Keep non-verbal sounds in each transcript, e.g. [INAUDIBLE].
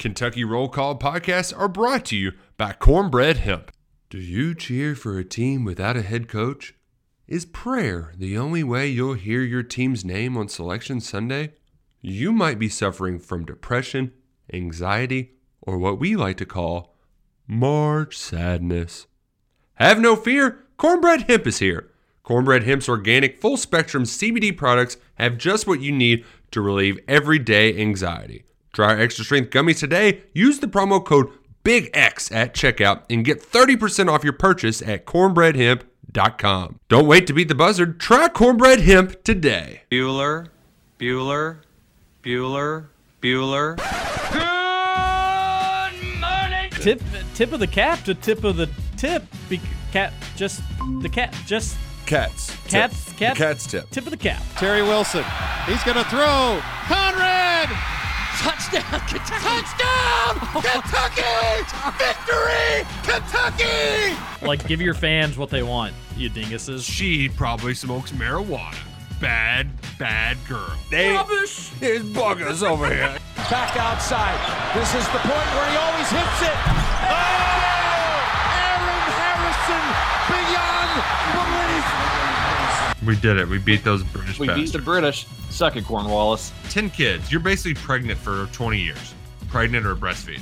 Kentucky Roll Call podcasts are brought to you by Cornbread Hemp. Do you cheer for a team without a head coach? Is prayer the only way you'll hear your team's name on Selection Sunday? You might be suffering from depression, anxiety, or what we like to call March sadness. Have no fear, Cornbread Hemp is here. Cornbread Hemp's organic full spectrum CBD products have just what you need to relieve everyday anxiety. Try our extra strength gummies today. Use the promo code BIGX at checkout and get 30% off your purchase at cornbreadhemp.com. Don't wait to beat the buzzard. Try cornbread hemp today. Bueller, Bueller, Bueller, Bueller. Good morning. Tip tip of the cap to tip of the tip. Be, cat just the cat just Cats. Cats- Tip. cats- cat's tip. tip of the cap. Terry Wilson. He's going to throw. Conrad! Touchdown, Kentucky! Touchdown! [LAUGHS] Kentucky! Victory! Kentucky! Like give your fans what they want, you dinguses. She probably smokes marijuana. Bad, bad girl. Rubbish! There's buggers over here. Back outside. This is the point where he always hits it. Oh! We did it. We beat those British We beat the British. Suck it, Cornwallis. 10 kids. You're basically pregnant for 20 years. Pregnant or breastfeed.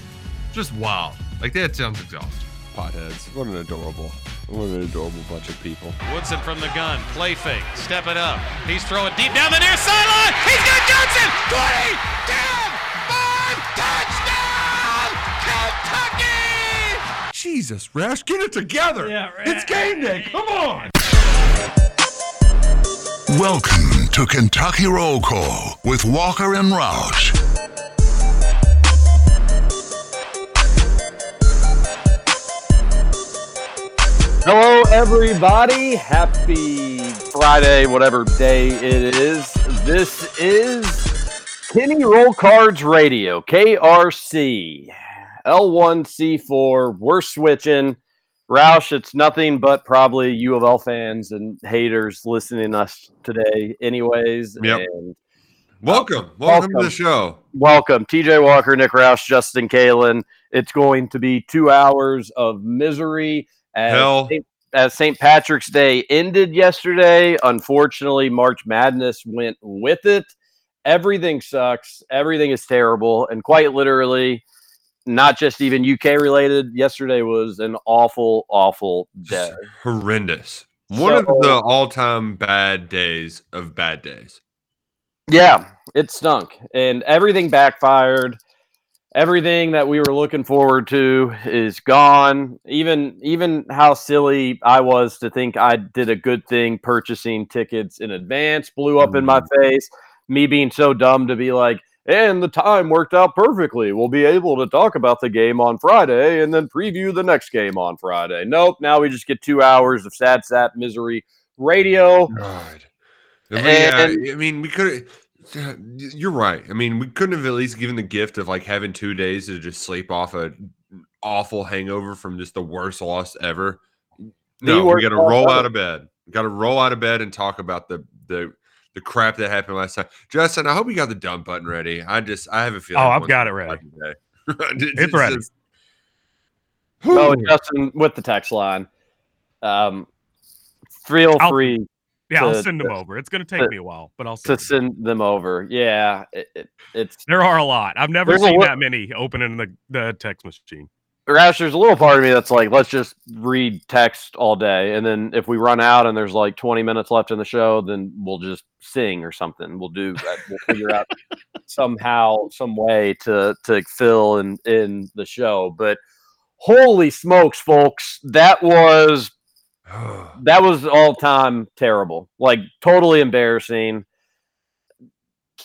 Just wild. Like that sounds exhausting. Potheads. What an adorable, what an adorable bunch of people. Woodson from the gun. Play fake. Step it up. He's throwing deep down the near sideline. He's got Johnson. 20, 10, 5, touchdown! Kentucky! Jesus, Rash, get it together. Yeah, It's game day. Come on. Welcome to Kentucky Roll Call with Walker and Roush. Hello, everybody. Happy Friday, whatever day it is. This is Kenny Roll Cards Radio, KRC, L1C4. We're switching. Roush, it's nothing but probably U of L fans and haters listening to us today, anyways. Yep. And Welcome. Uh, welcome, to the show. welcome, TJ Walker, Nick Roush, Justin Kalen. It's going to be two hours of misery. As Hell. St. as St. Patrick's Day ended yesterday, unfortunately, March Madness went with it. Everything sucks. Everything is terrible. And quite literally, not just even UK related, yesterday was an awful, awful day. Just horrendous. One of the all-time bad days of bad days. Yeah, it stunk. And everything backfired. Everything that we were looking forward to is gone. Even even how silly I was to think I did a good thing purchasing tickets in advance blew up in my mm-hmm. face. Me being so dumb to be like, and the time worked out perfectly. We'll be able to talk about the game on Friday and then preview the next game on Friday. Nope. Now we just get two hours of sad sad misery radio. God. I mean, yeah, And- I mean, we could. You're right. I mean, we couldn't have at least given the gift of like having two days to just sleep off a awful hangover from just the worst loss ever. No, we got to roll out of bed. Got to roll out of bed and talk about the the the crap that happened last time. Justin, I hope you got the dump button ready. I just I have a feeling. Oh, I've got it ready. start today- [LAUGHS] It's ready. just- Oh, Justin with the text line. Um, feel I'll- free Yeah, I'll send them to- over. It's going to take to- me a while, but I'll to send them. send them over. Yeah, it, it, it's There are a lot. I've never There's a seen that many opening the, the text machine. Roush. There's a little part of me that's like, let's just read text all day, and then if we run out and there's like 20 minutes left in the show, then we'll just sing or something. We'll do. Uh, we'll figure out [LAUGHS] somehow, some way to to fill in in the show. But holy smokes, folks, that was [SIGHS] that was all time terrible. Like totally embarrassing.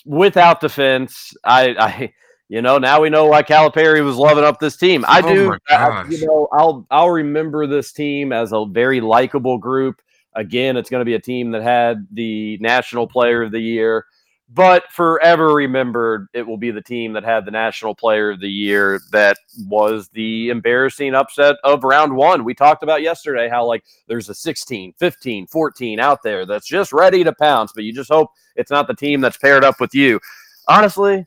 Without defense, I, I, you know, now we know why Calipari was loving up this team. I Oh do, I- you know, I'll, I'll remember this team as a very likable group. Again, it's going to be a team that had the National Player of the Year, but forever remembered, it will be the team that had the National Player of the Year that was the embarrassing upset of round one. We talked about yesterday how, like, there's a 16, 15, 14 out there that's just ready to pounce, but you just hope it's not the team that's paired up with you. Honestly,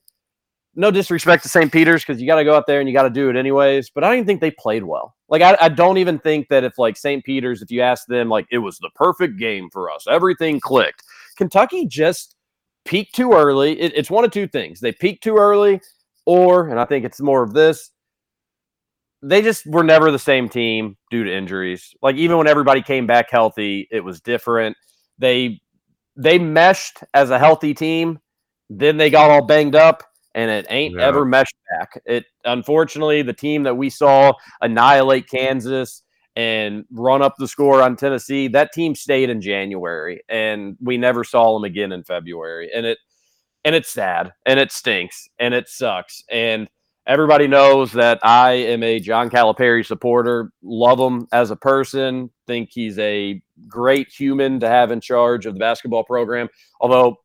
no disrespect to St. Peter's because you got to go out there and you got to do it anyways. But I don't even think they played well. Like I, I don't even think that if like St. Peter's, if you ask them, like it was the perfect game for us, everything clicked. Kentucky just peaked too early. It, it's one of two things: they peaked too early, or and I think it's more of this. They just were never the same team due to injuries. Like even when everybody came back healthy, it was different. They they meshed as a healthy team. Then they got all banged up and it ain't Yeah. ever meshed back. It unfortunately the team that we saw annihilate Kansas and run up the score on Tennessee, that team stayed in January and we never saw them again in February. And it and it's sad and it stinks and it sucks. And everybody knows that I am a John Calipari supporter, love him as a person, think he's a great human to have in charge of the basketball program. Although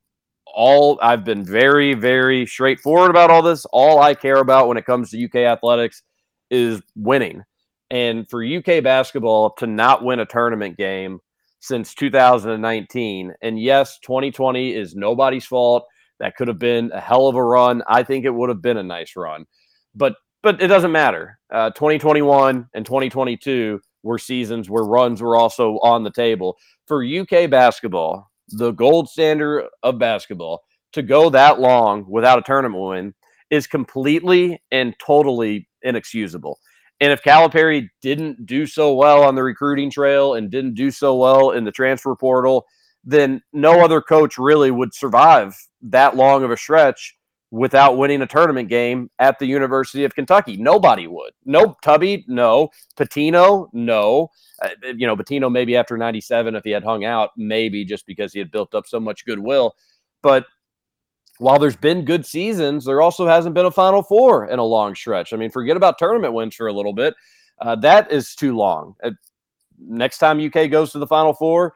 all I've been very, very straightforward about all this. All I care about when it comes to UK athletics is winning. And for UK basketball to not win a tournament game since 2019, and yes, 2020 is nobody's fault. That could have been a hell of a run. I think it would have been a nice run, but but it doesn't matter. Uh, 2021 and 2022 were seasons where runs were also on the table for UK basketball the gold standard of basketball, to go that long without a tournament win is completely and totally inexcusable. And if Calipari didn't do so well on the recruiting trail and didn't do so well in the transfer portal, then no other coach really would survive that long of a stretch without winning a tournament game at the University of Kentucky. Nobody would. No Tubby, no. Pitino, no. Uh, you know, Pitino maybe after 97 if he had hung out, maybe just because he had built up so much goodwill. But while there's been good seasons, there also hasn't been a Final Four in a long stretch. I mean, forget about tournament wins for a little bit. Uh, that is too long. Uh, next time UK goes to the Final Four,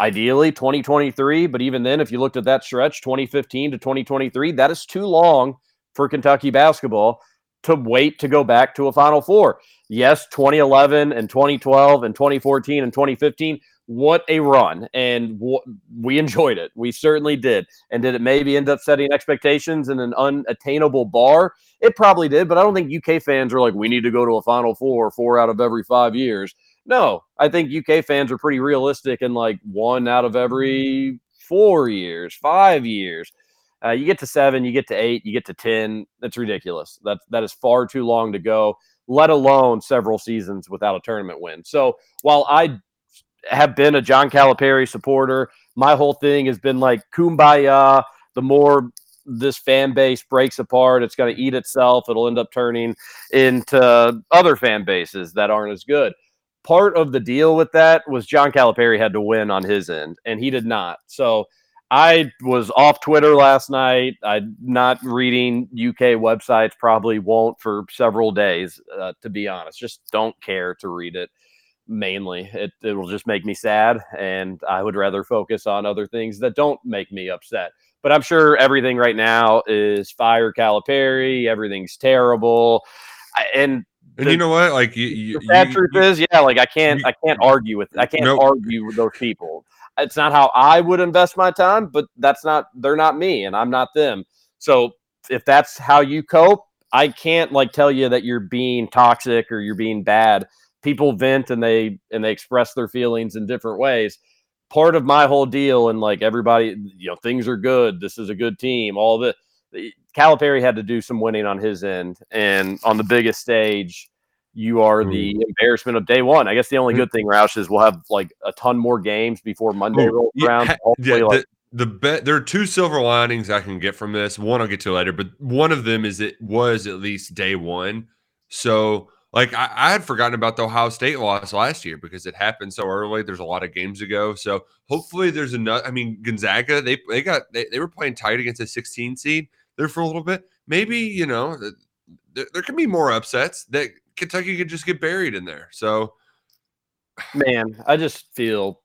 ideally 2023. But even then, if you looked at that stretch, 2015 to 2023, that is too long for Kentucky basketball to wait to go back to a Final Four. Yes, 2011 and 2012 and 2014 and 2015. What a run. And w- we enjoyed it. We certainly did. And did it maybe end up setting expectations in an unattainable bar? It probably did, but I don't think UK fans are like, we need to go to a Final Four four out of every five years. No, I think UK fans are pretty realistic and like one out of every four years, five years. Uh, you get to seven, you get to eight, you get to ten. That's ridiculous. That that is far too long to go. Let alone several seasons without a tournament win. So while I have been a John Calipari supporter, my whole thing has been like kumbaya. The more this fan base breaks apart, it's going to eat itself. It'll end up turning into other fan bases that aren't as good. Part of the deal with that was John Calipari had to win on his end, and he did not. So I was off Twitter last night. I'm not reading UK websites, probably won't for several days, uh, to be honest. Just don't care to read it mainly. It, it'll just make me sad, and I would rather focus on other things that don't make me upset. But I'm sure everything right now is fire Calipari. Everything's terrible. I, and And the- you know what? Like you, you, the sad you- truth is, yeah, like I can't, I can't argue with, I can't Nope. argue with those people. It's not how I would invest my time, but that's not, they're not me, and I'm not them. So if that's how you cope, I can't like tell you that you're being toxic or you're being bad. People vent and they and they express their feelings in different ways. Part of my whole deal and like everybody, you know, things are good. This is a good team. All the Calipari had to do some winning on his end, and on the biggest stage, you are the embarrassment of day one. I guess the only Mm. good thing, Roush, is we'll have like a ton more games before Monday Oh, rolls yeah, around. yeah, like, the, the bet there are two silver linings I can get from this. One I'll get to later, but one of them is it was at least day one. So like I, I had forgotten about the Ohio State loss last year because it happened so early. There's a lot of games to go. So hopefully there's enough. I mean, Gonzaga, they they got they, they were playing tight against a 16 seed there for a little bit. Maybe, you know, th- there, there can be more upsets that Kentucky could just get buried in there. So man, I just feel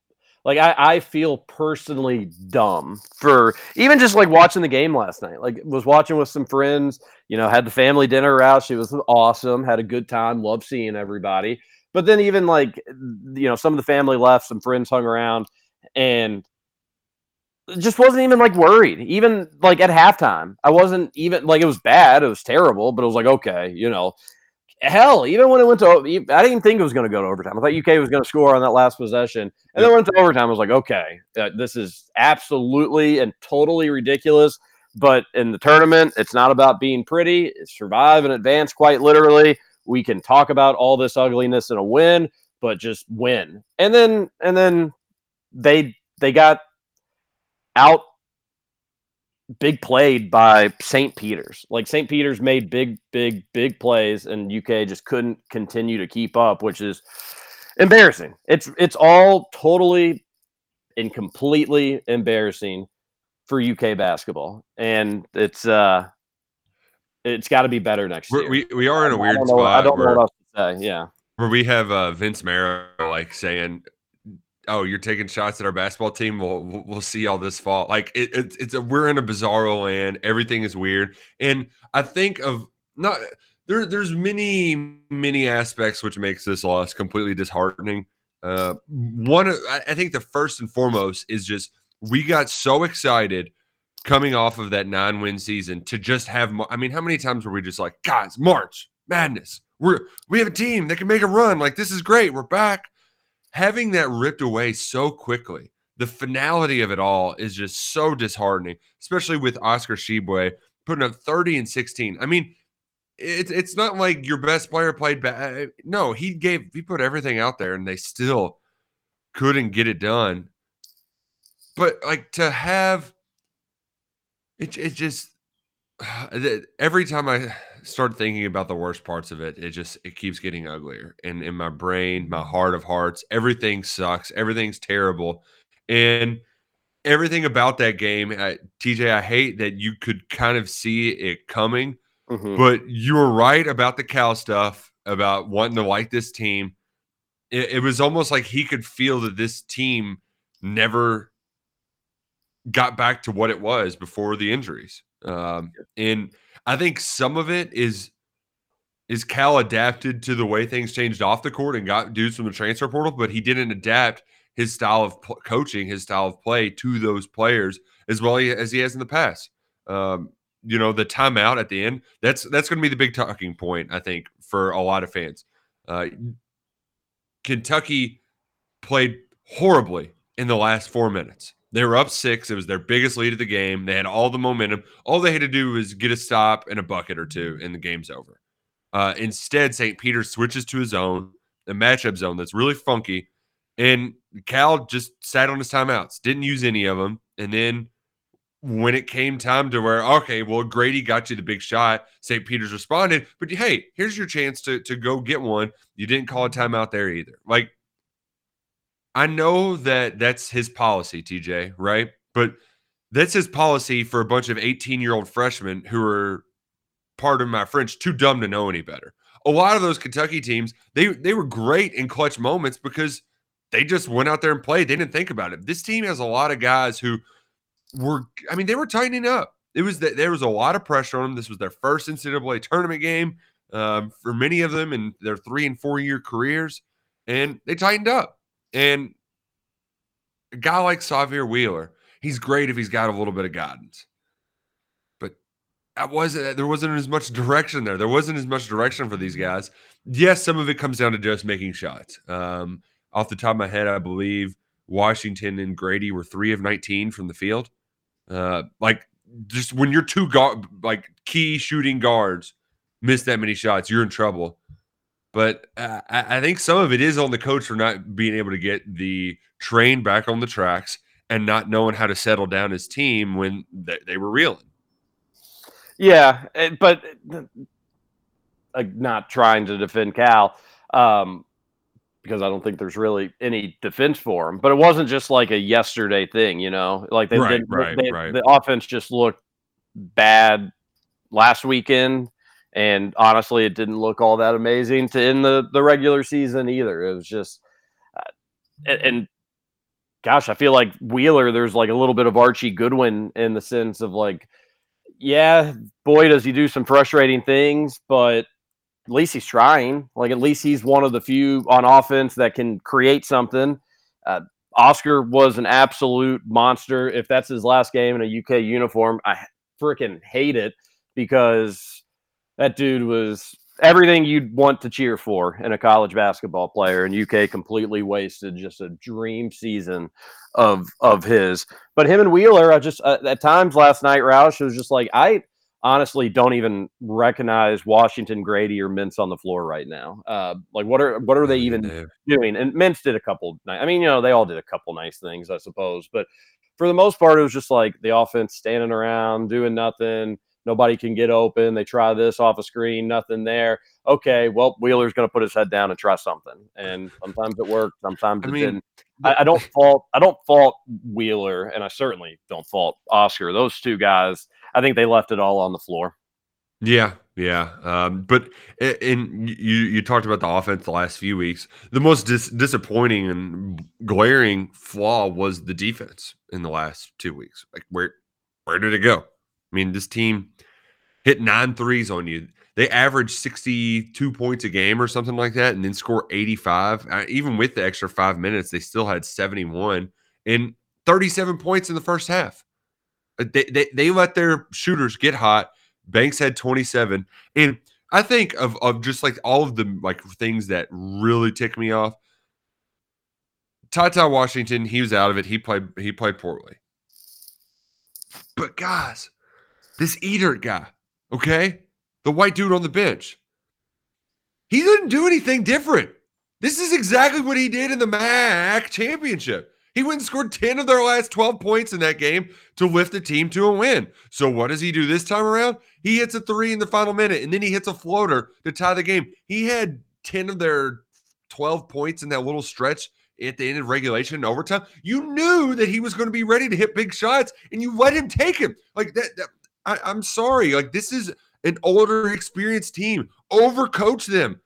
like I, I feel personally dumb for even just like watching the game last night. Like was watching with some friends, you know, had the family dinner out. She was awesome, had a good time, loved seeing everybody. But then even like you know, some of the family left, some friends hung around, and just wasn't even like worried. Even like at halftime, I wasn't even like it was bad. It was terrible, but it was like okay, you know. Hell, even when it went to, I didn't think it was going to go to overtime. I thought UK was going to score on that last possession, and then went to overtime. I was like, okay, uh, this is absolutely and totally ridiculous. But in the tournament, it's not about being pretty. It's survive and advance, quite literally. We can talk about all this ugliness in a win, but just win. And then, and then they they got out big played by St. Peter's. Like St. Peter's made big, big, big plays, and UK just couldn't continue to keep up, which is embarrassing. It's it's all totally and completely embarrassing for UK basketball, and it's uh, it's got to be better next We're, year. we we are in a weird know, spot I don't know what else to say. Yeah, where we have uh, Vince Marrow like saying, "Oh, you're taking shots at our basketball team. We'll we'll, see all this fall." Like it, it, it's a, we're in a bizarro land. Everything is weird, and I think of not there. There's many many aspects which makes this loss completely disheartening. Uh, one, I think the first and foremost is just we got so excited coming off of that nine win season to just have. I mean, how many times were we just like, guys, March madness? We're we have a team that can make a run. Like this is great. We're back. Having that ripped away so quickly, the finality of it all is just so disheartening, especially with Oscar Tshiebwe putting up 30 and 16. I mean, it's it's not like your best player played bad. Eh, no, he gave he put everything out there and they still couldn't get it done. But like to have it it just [SIGHS] every time I start thinking about the worst parts of it, it just it keeps getting uglier. And in my brain, my heart of hearts, everything sucks. Everything's terrible. And everything about that game, I, TJ, I hate that you could kind of see it coming, Mhm. but you were right about the Cal stuff, about wanting to like this team. It, it was almost like he could feel that this team never got back to what it was before the injuries. Um, and I think some of it is is Cal adapted to the way things changed off the court and got dudes from the transfer portal, but he didn't adapt his style of coaching, his style of play to those players as well as he has in the past. Um, you know, the timeout at the end, that's that's going to be the big talking point, I think, for a lot of fans. Uh, Kentucky played horribly in the last four minutes. They were up six. It was their biggest lead of the game. They had all the momentum. All they had to do was get a stop and a bucket or two, and the game's over. Uh, instead, St. Peter switches to his own, a matchup zone that's really funky. And Cal just sat on his timeouts, didn't use any of them. And then when it came time to where, okay, well, Grady got you the big shot, St. Peter's responded, but hey, here's your chance to, to go get one. You didn't call a timeout there either. Like, I know that that's his policy, TJ, right? But that's his policy for a bunch of 18 year old freshmen who are, pardon my French, too dumb to know any better. A lot of those Kentucky teams, they they were great in clutch moments because they just went out there and played. They didn't think about it. This team has a lot of guys who were, I mean, they were tightening up. It was that there was a lot of pressure on them. This was their first NCAA tournament game um, for many of them in their three and four year careers, and they tightened up. And a guy like Sahvir Wheeler, he's great if he's got a little bit of guidance. But that wasn't there wasn't as much direction there. There wasn't as much direction for these guys. Yes, some of it comes down to just making shots. Um, off the top of my head, I believe Washington and Grady were three of 19 from the field. Uh, like just when you're two guard, like key shooting guards miss that many shots, you're in trouble. But uh, I I think some of it is on the coach for not being able to get the train back on the tracks and not knowing how to settle down his team when they, they were reeling. Yeah, but uh, not trying to defend Cal um, because I don't think there's really any defense for him. But it wasn't just like a yesterday thing, you know. Like they, Right, did, right, they- right. the offense just looked bad last weekend, and honestly, it didn't look all that amazing to end the the regular season either. It was just, uh, and, and gosh, I feel like Wheeler. There's like a little bit of Archie Goodwin in the sense of like, yeah, boy, does he do some frustrating things, but at least he's trying. Like at least he's one of the few on offense that can create something. Uh, Oscar was an absolute monster. If that's his last game in a UK uniform, I freaking hate it because that dude was everything you'd want to cheer for in a college basketball player and UK completely wasted just a dream season of of his. But him and Wheeler I just uh, at times last night Roush was just like I honestly don't even recognize Washington Grady or Mintz on the floor right now. Uh, like what are what are they even doing? And Mintz did a couple I mean you know they all did a couple nice things I suppose but for the most part it was just like the offense standing around doing nothing Nobody can get open. They try this off a screen, nothing there. Okay, well, Wheeler's going to put his head down and try something. And sometimes it worked, sometimes I it mean, didn't. I, I don't fault. I don't fault Wheeler, and I certainly don't fault Oscar. Those two guys, I think they left it all on the floor. Yeah, yeah. Um, but and you you talked about the offense the last few weeks. The most dis- disappointing and glaring flaw was the defense in the last two weeks. Like where where did it go? I mean, this team hit nine threes on you. They average 62 points a game or something like that, and then score 85. Uh, even with the extra five minutes, they still had 71 and 37 points in the first half. Uh, They, they, they let their shooters get hot. Banks had 27. And I think of, of just like all of the like things that really tick me off. TyTy Washington, he was out of it. He played he played poorly. But guys, this Edert guy, okay? The white dude on the bench. He didn't do anything different. This is exactly what he did in the MAC championship. He went and scored 10 of their last 12 points in that game to lift the team to a win. So what does he do this time around? He hits a three in the final minute and then he hits a floater to tie the game. He had 10 of their 12 points in that little stretch at the end of regulation and overtime. You knew that he was going to be ready to hit big shots and you let him take him. Like that, that I, I'm sorry. Like this is an older, experienced team. Overcoach them.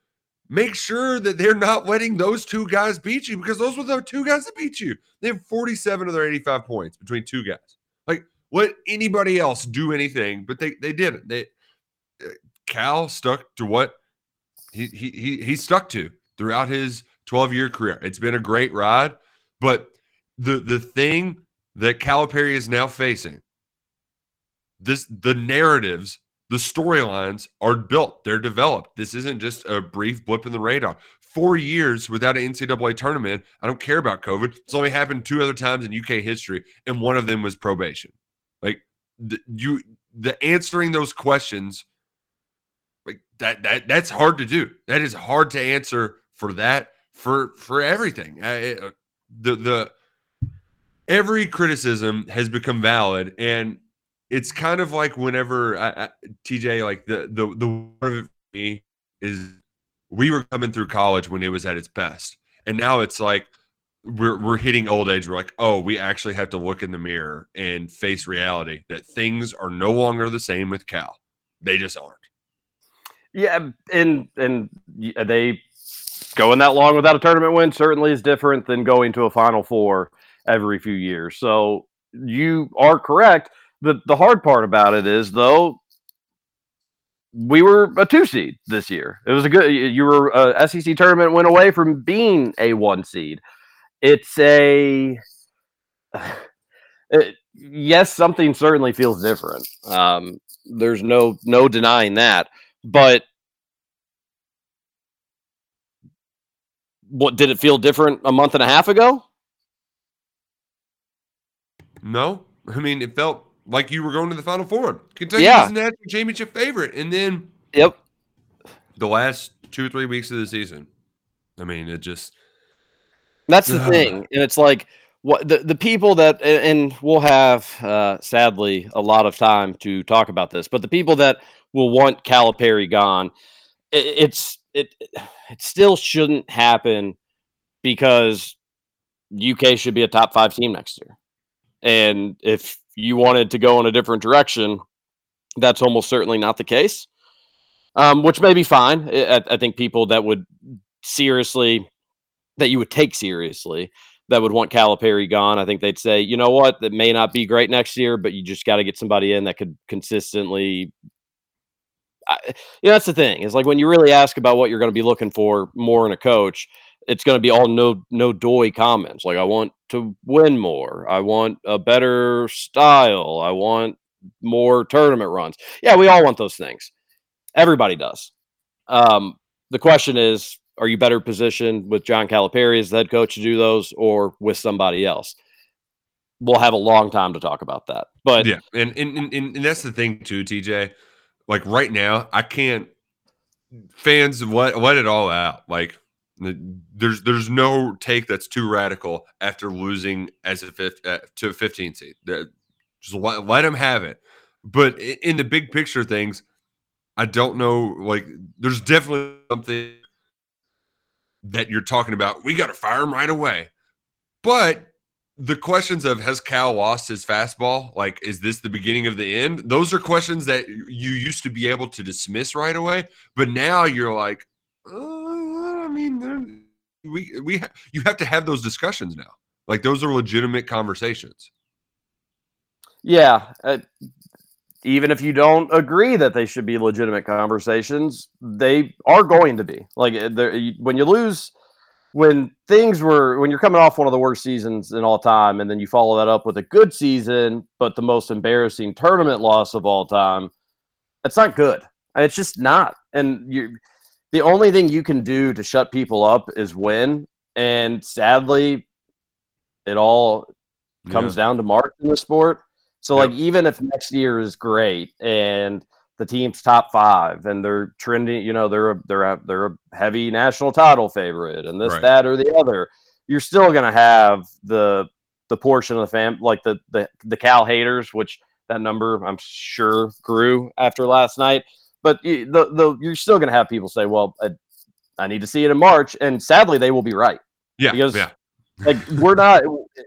Make sure that they're not letting those two guys beat you because those were the two guys that beat you. They have 47 of their 85 points between two guys. Like let anybody else do anything, but they they didn't. They uh, Cal stuck to what he he he, he stuck to throughout his 12 year career. It's been a great ride, but the the thing that Calipari is now facing this the narratives the storylines are built they're developed. This isn't just a brief blip in the radar. Four years without an ncaa tournament i don't care about covid. It's only happened two other times in uk history and one of them was probation. Like the, you the answering those questions like that that that's hard to do. That is hard to answer for that for for everything. I, uh, the the every criticism has become valid and it's kind of like whenever I, I, TJ, like the the the word of me is we were coming through college when it was at its best, and now it's like we're we're hitting old age. We're like, oh, we actually have to look in the mirror and face reality that things are no longer the same with Cal. They just aren't. Yeah, and and uh, they going that long without a tournament win certainly is different than going to a Final Four every few years. So you are correct. The the hard part about it is though we were a two seed this year. It was a good. You were a SEC tournament went away from being a one seed. It's a [SIGHS] it- yes, something certainly feels different. Um, there's no no denying that. But what did it feel different a month and a half ago? No, I mean it felt like you were going to the Final Four. Kentucky Yeah. was a national championship favorite, and then Yep. the last two or three weeks of the season, I mean it just That's the Ugh. thing, and it's like what the, the people that and we'll have uh, sadly a lot of time to talk about this, but the people that will want Calipari gone, i it's it it still shouldn't happen because UK should be a top five team next year, and if you wanted to go in a different direction, that's almost certainly not the case. Um, which may be fine. I, I- think people that would seriously that you would take seriously that would want Calipari gone. I think they'd say, you know what, that may not be great next year, but you just got to get somebody in that could consistently. I, you know, that's the thing. Is like when you really ask about what you're going to be looking for more in a coach. It's going to be all no no doy comments like I want to win more, I want a better style, I want more tournament runs. Yeah, we all want those things. Everybody does. Um, the question is, are you better positioned with John Calipari as the head coach to do those, or with somebody else? We'll have a long time to talk about that. But yeah, and and, and and that's the thing too, TJ. Like right now, I can't. Fans, let let it all out. Like there's there's no take that's too radical after losing as a fifth uh, to a 15 seed. Just let, let them have it. But in the big picture things, I don't know. Like, there's definitely something that you're talking about. We got to fire him right away. But the questions of has Cal lost his fastball? Like, is this the beginning of the end? Those are questions that you used to be able to dismiss right away. But now you're like, I mean, we we ha- you have to have those discussions now. Like, those are legitimate conversations. Yeah, uh, even if you don't agree that they should be legitimate conversations, they are going to be. Like uh, when you lose, when things were when you're coming off one of the worst seasons in all time, and then you follow that up with a good season, but the most embarrassing tournament loss of all time, it's not good. It's just not. And you, the only thing you can do to shut people up is win. And sadly, it all comes yeah. down to mark in the sport. So yep. like even if next year is great and the team's top five and they're trending, you know, they're a, they're a, they're a heavy national title favorite and this, right. that, or the other, you're still gonna have the the portion of the fam like the the the Cal haters, which that number I'm sure grew after last night. But the the you're still gonna have people say, well, I, I need to see it in March, and sadly they will be right. Yeah, because yeah. [LAUGHS] like we're not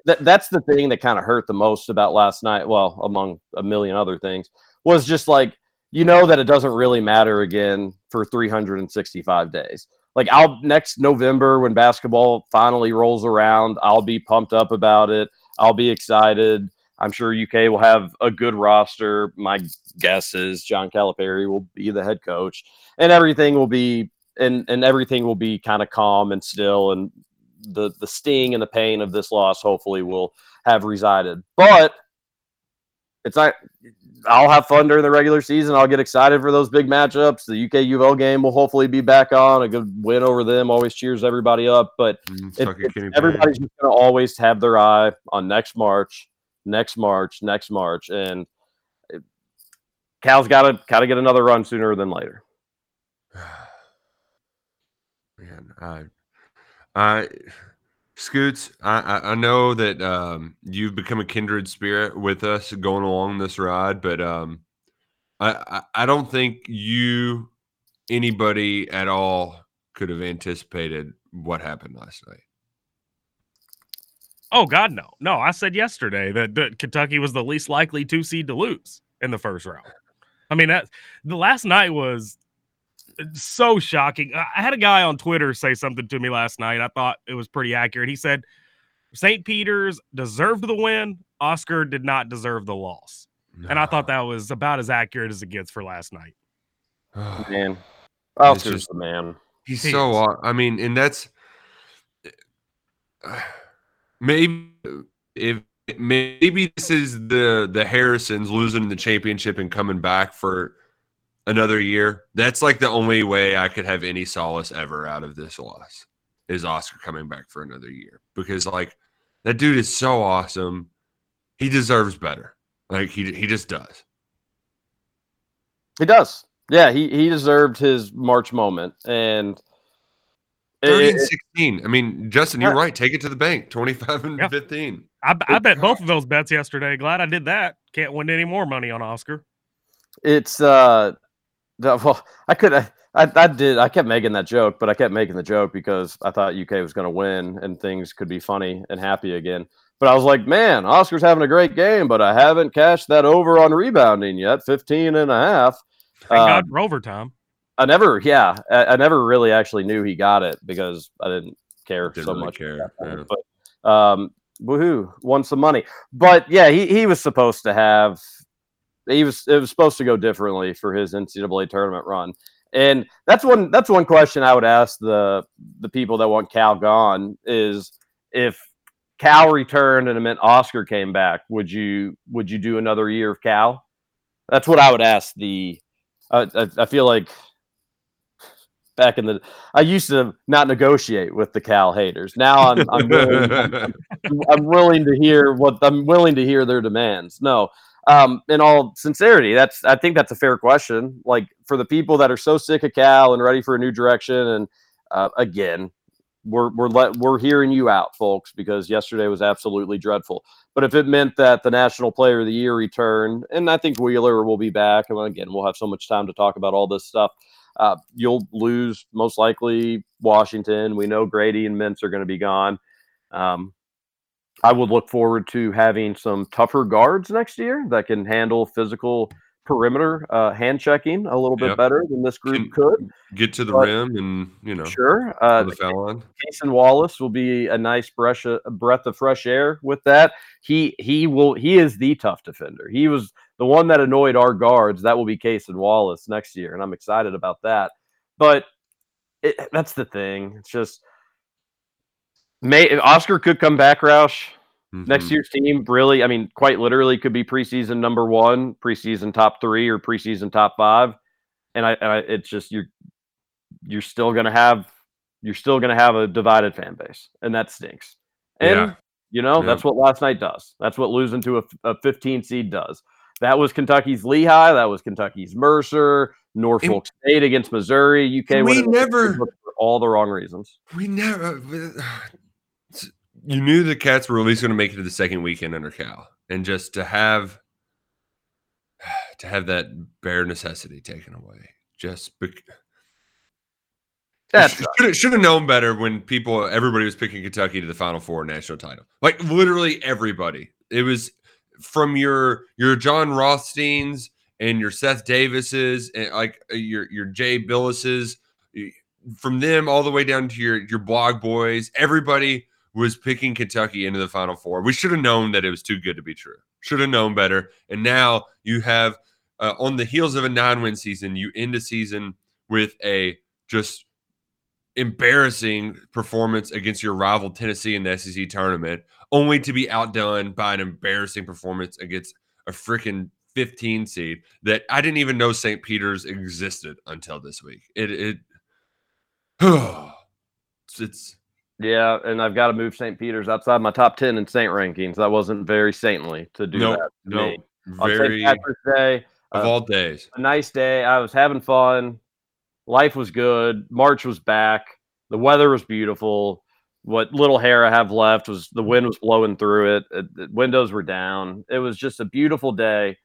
that, that's the thing that kind of hurt the most about last night well among a million other things was just like you know that it doesn't really matter again for 365 days. Like i'll next november when basketball finally rolls around i'll be pumped up about it. I'll be excited i'm sure uk will have a good roster my guess is john calipari will be the head coach and everything will be and and everything will be kind of calm and still and the the sting and the pain of this loss hopefully will have resided. But it's not. I'll have fun during the regular season. I'll get excited for those big matchups. The UK UL game will hopefully be back on. A good win over them always cheers everybody up. But mm, it, everybody's just going to always have their eye on next March, next March, next March, and Cal's got to got to get another run sooner than later. [SIGHS] Man, I I, Scoots, I, I know that um, you've become a kindred spirit with us going along this ride, but um, I, I don't think you, anybody at all, could have anticipated what happened last night. Oh God, no, no! I said yesterday that, that Kentucky was the least likely two seed to lose in the first round. I mean that the last night was so shocking. I had a guy on Twitter say something to me last night. I thought it was pretty accurate. He said St. Peter's deserved the win. Oscar did not deserve the loss. No. And I thought that was about as accurate as it gets for last night. [SIGHS] man, Oscar's just, the man. He's he so. I mean, and that's uh, maybe if maybe this is the the Harrisons losing the championship and coming back for another year. That's like the only way I could have any solace ever out of this loss is Oscar coming back for another year because like that dude is so awesome. He deserves better. Like he he just does. He does. Yeah, he he deserved his March moment and 30 and 16. I mean, Justin, you're right. Take it to the bank. 25 and yeah. 15. I, I bet both of those bets yesterday. Glad I did that. Can't win any more money on Oscar. It's uh well, I could. I, I, did. I kept making that joke, but I kept making the joke because I thought UK was going to win and things could be funny and happy again. But I was like, man, Oscar's having a great game, but I haven't cashed that over on rebounding yet 15 and a half. Thank uh, God for overtime. I never, yeah, I, I, never really actually knew he got it because I didn't care didn't so really much. Care. Yeah. But um, woohoo, won some money. But yeah, he, he was supposed to have he was it was supposed to go differently for his NCAA tournament run. And that's one that's one question I would ask the the people that want Cal gone is if Cal returned and it meant Oscar came back, would you would you do another year of Cal? That's what I would ask the. Uh, I, I feel like back in the I used to not negotiate with the Cal haters. Now I'm I'm willing, I'm, I'm willing to hear what I'm willing to hear their demands. No, um, in all sincerity, that's I think that's a fair question. Like for the people that are so sick of Cal and ready for a new direction, and uh, again, we're we're let, we're hearing you out, folks, because yesterday was absolutely dreadful. But if it meant that the National Player of the Year returned, and I think Wheeler will be back, and again, we'll have so much time to talk about all this stuff. Uh, you'll lose most likely Washington. We know Grady and Mintz are going to be gone. Um, I would look forward to having some tougher guards next year that can handle physical perimeter uh, hand checking a little bit Yep. better than this group Can- could. Get to the But- rim and you know Sure. Uh, the foul line. Cason Wallace will be a nice breath, a breath of fresh air with that. He he will he is the tough defender. He was the one that annoyed our guards. That will be Cason Wallace next year, and I'm excited about that. But it, that's the thing. It's just may Oscar could come back, Roush. Next Mhm. year's team really, I mean, quite literally could be preseason number one, preseason top three, or preseason top five. And I, and I it's just you're you're still gonna have you're still gonna have a divided fan base, and that stinks. And Yeah. you know Yeah. that's what last night does. That's what losing to a 15 seed does. That was Kentucky's Lehigh. That was Kentucky's Mercer. Norfolk State against Missouri. UK. we never- for all the wrong reasons. We never. You knew the Cats were at least going to make it to the second weekend under Cal, and just to have [SIGHS] to have that bare necessity taken away, just bec- That's should should have known better when people everybody was picking Kentucky to the Final Four national title. Like literally everybody. It was from your your Jon Rothsteins and your Seth Davises and like uh, your your Jay Bilases, from them all the way down to your your blog boys. Everybody was picking Kentucky into the Final Four. We should have known that it was too good to be true. Should have known better. And now you have uh, on the heels of a nine win season, you end a season with a just embarrassing performance against your rival Tennessee in the SEC tournament, only to be outdone by an embarrassing performance against a freaking 15 seed that I didn't even know St. Peter's existed until this week. It it [SIGHS] it's, it's Yeah, and I've got to move St. Peter's outside my top ten in Saint rankings. That wasn't very saintly to do no that. to no me. On St. very Patrick's Day, of uh, all days. a nice day. I was having fun. Life was good. March was back. The weather was beautiful. What little hair I have left was the wind was blowing through it. Uh, the windows were down. It was just a beautiful day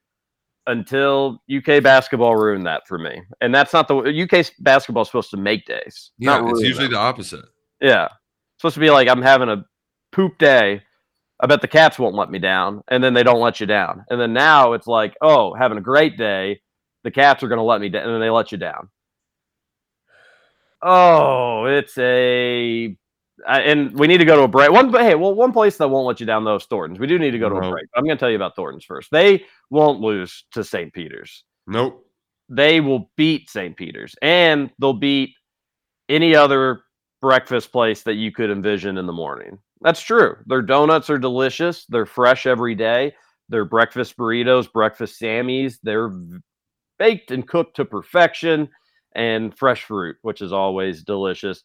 until UK basketball ruined that for me. And that's not the UK basketball is supposed to make days. Yeah, it's usually them. the opposite. Yeah. Supposed to be like I'm having a poop day. I bet the cats won't let me down. And then they don't let you down. And then now it's like, oh, having a great day. The cats are going to let me down. And then they let you down. Oh, it's a. And we need to go to a break. One, but hey, well, one place that won't let you down though is Thornton's. We do need to go to a break. I'm going to tell you about Thornton's first. They won't lose to St. Peter's Nope. they will beat St. Peter's and they'll beat any other breakfast place that you could envision in the morning. That's true. Their donuts are delicious. They're fresh every day. Their breakfast burritos, breakfast Sammys, they're baked and cooked to perfection and fresh fruit, which is always delicious.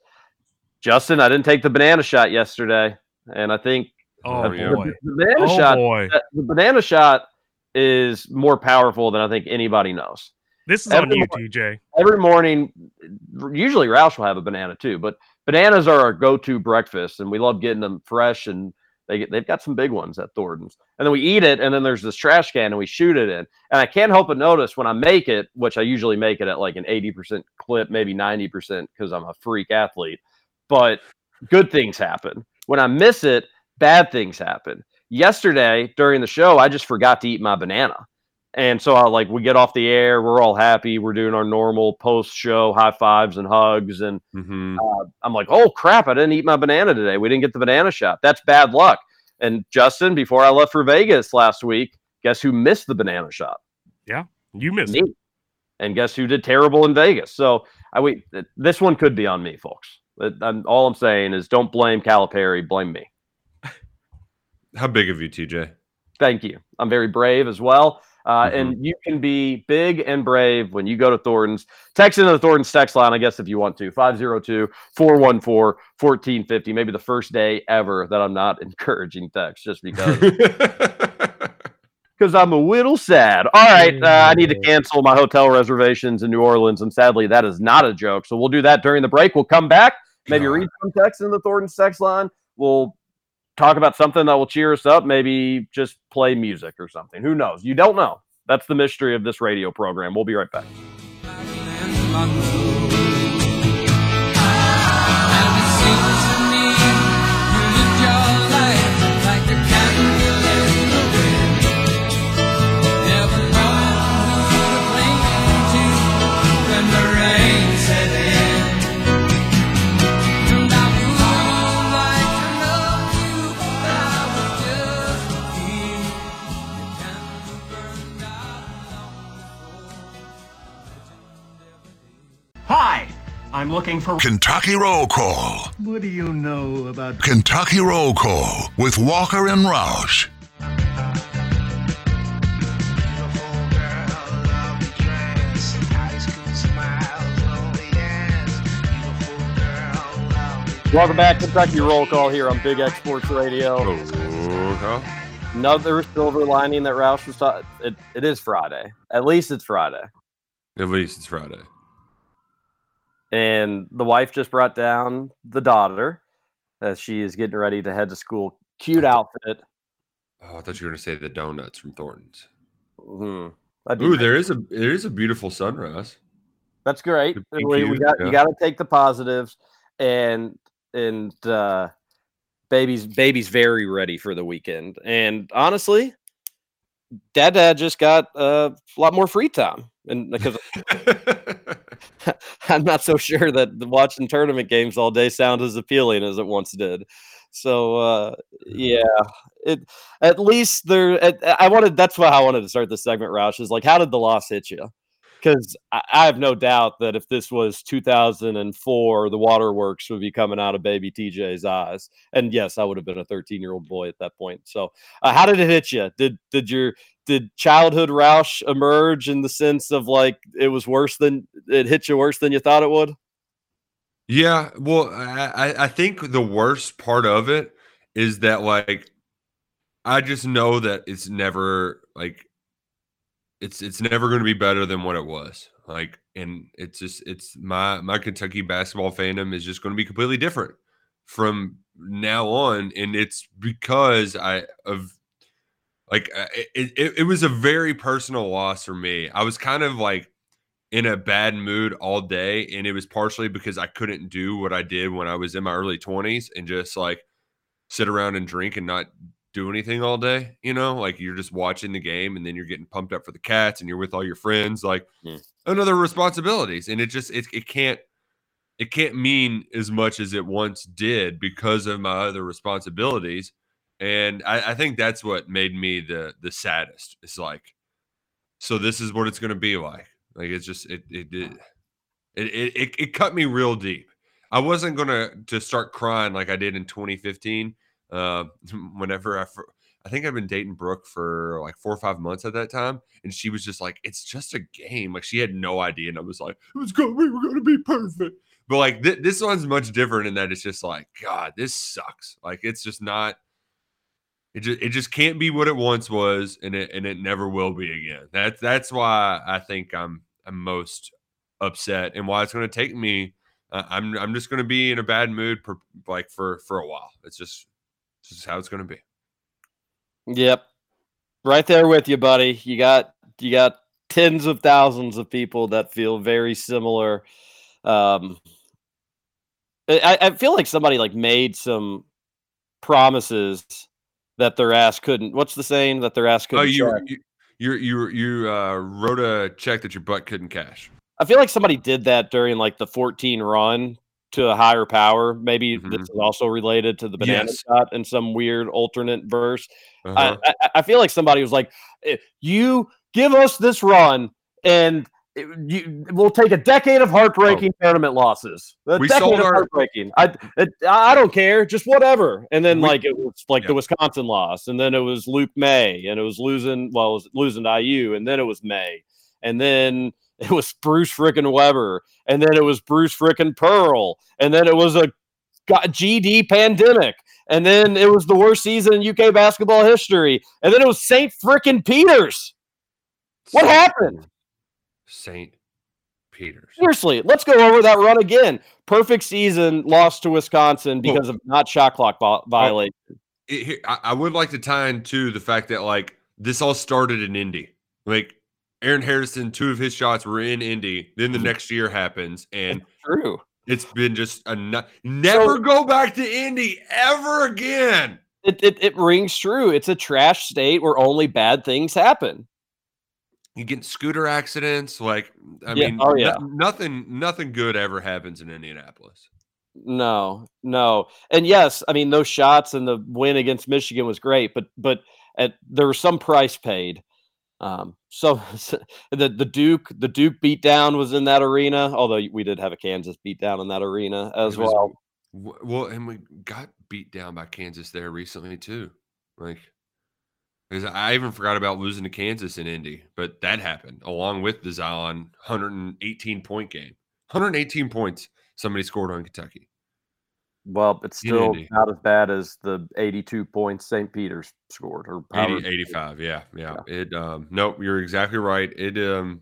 Justin, I didn't take the banana shot yesterday, and I think Oh, yeah. boy. the banana Oh, shot boy. uh, the banana shot is more powerful than I think anybody knows This is on you, TJ. every morning usually roush will have a banana too but bananas are our go-to breakfast and we love getting them fresh and they they've got some big ones at thornton's. And then we eat it and then there's this trash can and we shoot it in. And i can't help but notice when i make it which i usually make it at like an 80% clip maybe 90% because i'm a freak athlete but good things happen. When i miss it bad things happen. Yesterday during the show i just forgot to eat my banana and so I like we get off the air, we're all happy, we're doing our normal post show high fives and hugs, and hmm I'm like, oh crap, I didn't eat my banana today. We didn't get the banana shot. That's bad luck. And Justin, before I left for Vegas last week, guess who missed the banana shot? Yeah, you missed Me. it. and guess who did terrible in Vegas? So I wait. This one could be on me, folks. I'm, all I'm saying is don't blame Calipari, blame me. [LAUGHS] How big of you, TJ? Thank you. I'm very brave as well. Uh, Mhm. And you can be big and brave when you go to Thornton's. Text into the Thornton's text line, I guess, if you want to 502 414 1450. Maybe the first day ever that I'm not [LAUGHS] encouraging text just because [LAUGHS] because I'm a little sad. All right, uh, I need to cancel my hotel reservations in New Orleans, and sadly, that is not a joke. So we'll do that during the break. We'll come back, maybe God. read some text in the Thornton's text line. We'll talk about something that will cheer us up. Maybe just play music or something. Who knows? You don't know. That's the mystery of this radio program. We'll be right back. Looking for. Kentucky Roll Call. What do you know about Kentucky Roll Call with Walker and Roush. Welcome back, Kentucky Roll Call here on Big X Sports Radio. Another silver lining that Roush was talking. It, it is Friday. At least it's Friday. At least it's Friday. And the wife just brought down the daughter as she is getting ready to head to school. Cute outfit. Oh, I thought you were going to say the donuts from Thornton's. Mhm. Ooh, there is a there is a beautiful sunrise. That's great. We, we got yeah. you got to take the positives, and and uh, baby's baby's very ready for the weekend. And honestly, dad dad just got uh, a lot more free time, and [LAUGHS] because [LAUGHS] I'm not so sure that watching tournament games all day sound as appealing as it once did. So uh, yeah, it at least there. At, I wanted that's why I wanted to start this segment. Roush is like, how did the loss hit you? Because I, I have no doubt that if this was 2004, the waterworks would be coming out of baby TJ's eyes. And yes, I would have been a 13 year old boy at that point. So uh, how did it hit you? Did did your did childhood Roush emerge in the sense of like it was worse than it hit you worse than you thought it would? Yeah, well, I, I- I think the worst part of it is that like I just know that it's never like it's it's never going to be better than what it was. Like, and it's just it's my my Kentucky basketball fandom is just going to be completely different from now on, and it's because I of like uh, it, it it was a very personal loss for me. I was kind of like in a bad mood all day and it was partially because I couldn't do what I did when I was in my early 20s and just like sit around and drink and not do anything all day, you know? Like you're just watching the game and then you're getting pumped up for the Cats and you're with all your friends like Mm. another responsibilities and it just it, it can't it can't mean as much as it once did because of my other responsibilities and I, I think that's what made me the the saddest it's like so this is what it's going to be like like it's just it it it it, it, it, it cut me real deep i wasn't going to to start crying like i did in 2015 uh [LAUGHS] whenever i fir- i think i've been dating brooke for like four or five months at that time and she was just like it's just a game like she had no idea and i was like it was going we were to be perfect but like th- this one's much different in that it's just like god this sucks like it's just not it just it just can't be what it once was, and it and it never will be again. That's that's why I think I'm I'm most upset, and why it's to take me. Uh, I'm I'm just to be in a bad mood, per, like for for a while. It's just it's just how it's going to be. Yep. Right there with you, buddy. You got you got tens of thousands of people that feel very similar. Um I, I feel like somebody like made some promises that their ass couldn't what's the saying that their ass Oh, couldn't you check? you you you you uh, wrote a check that your butt couldn't cash. I feel like somebody did that during like the 14 run to a higher power. Maybe Mhm. this is also related to the banana Yes. shot in some weird alternate verse. Uh-huh. I, I, I feel like somebody was like, "Eh, "You give us this run, and it, you, we'll take a decade of heartbreaking tournament losses. A Oh. We decade sold of our- heartbreaking. I it, I don't care, just whatever. And then We- like it was like Yeah. the Wisconsin loss, and then it was Luke Maye, and it was losing. Well, it was losing to IU, and then it was Maye, and then it was Bruce frickin' Weber, and then it was Bruce frickin' Pearl, and then it was a GD pandemic. And then it was the worst season in UK basketball history. And then it was St. frickin' Peters. What Saint- happened? Saint Peter's. Seriously, let's go over that run again. Perfect season, lost to Wisconsin because of not shot clock vo- oh, violation. It- I would like to tie into the fact that like this all started in Indy. Like Aaron Harrison, two of his shots were in Indy. Then the mm. next year happens, and True. it's been just a nu- never go back to Indy ever again. It, it, it rings true. It's a trash state where only bad things happen. You get scooter accidents, like I Yeah, mean, oh, yeah. nothing, nothing good ever happens in Indianapolis. No, no. And yes, I mean those shots and the win against Michigan was great, but but at, there was some price paid. Um, [LAUGHS] so the the Duke the Duke beatdown was in that arena, although we did have a Kansas beatdown in that arena as was- well. Well, and we got beat down by Kansas there recently too. Like, because I even forgot about losing to Kansas in Indy, but that happened along with the Zion 118 point game. 118 points somebody scored on Kentucky. Well, it's still not as bad as the 82 points St. Peter's scored or 80, 85. Yeah, yeah. It um nope, you're exactly right. It um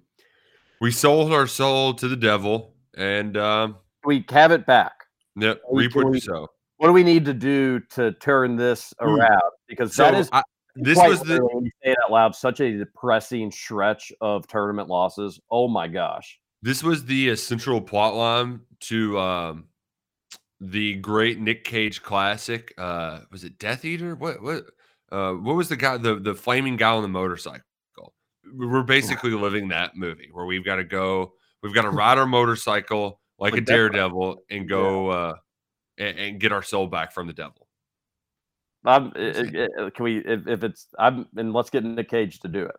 we sold our soul to the devil and um We have it back. yep, We- reap what sow. What do we need to do to turn this around? Because So that is I, this was the when you say it out loud, such a depressing stretch of tournament losses. Oh my gosh. This was the uh, central plot line to um, the great Nick Cage classic. Uh, was it Death Eater? What what uh, what was the guy the the flaming guy on the motorcycle? We're basically living that movie where we've got to go. We've got to ride our motorcycle like a daredevil and go uh, and, and get our soul back from the devil. I'm, i- i- i- can we, if, if it's, I'm, and let's get Nick Cage to do it.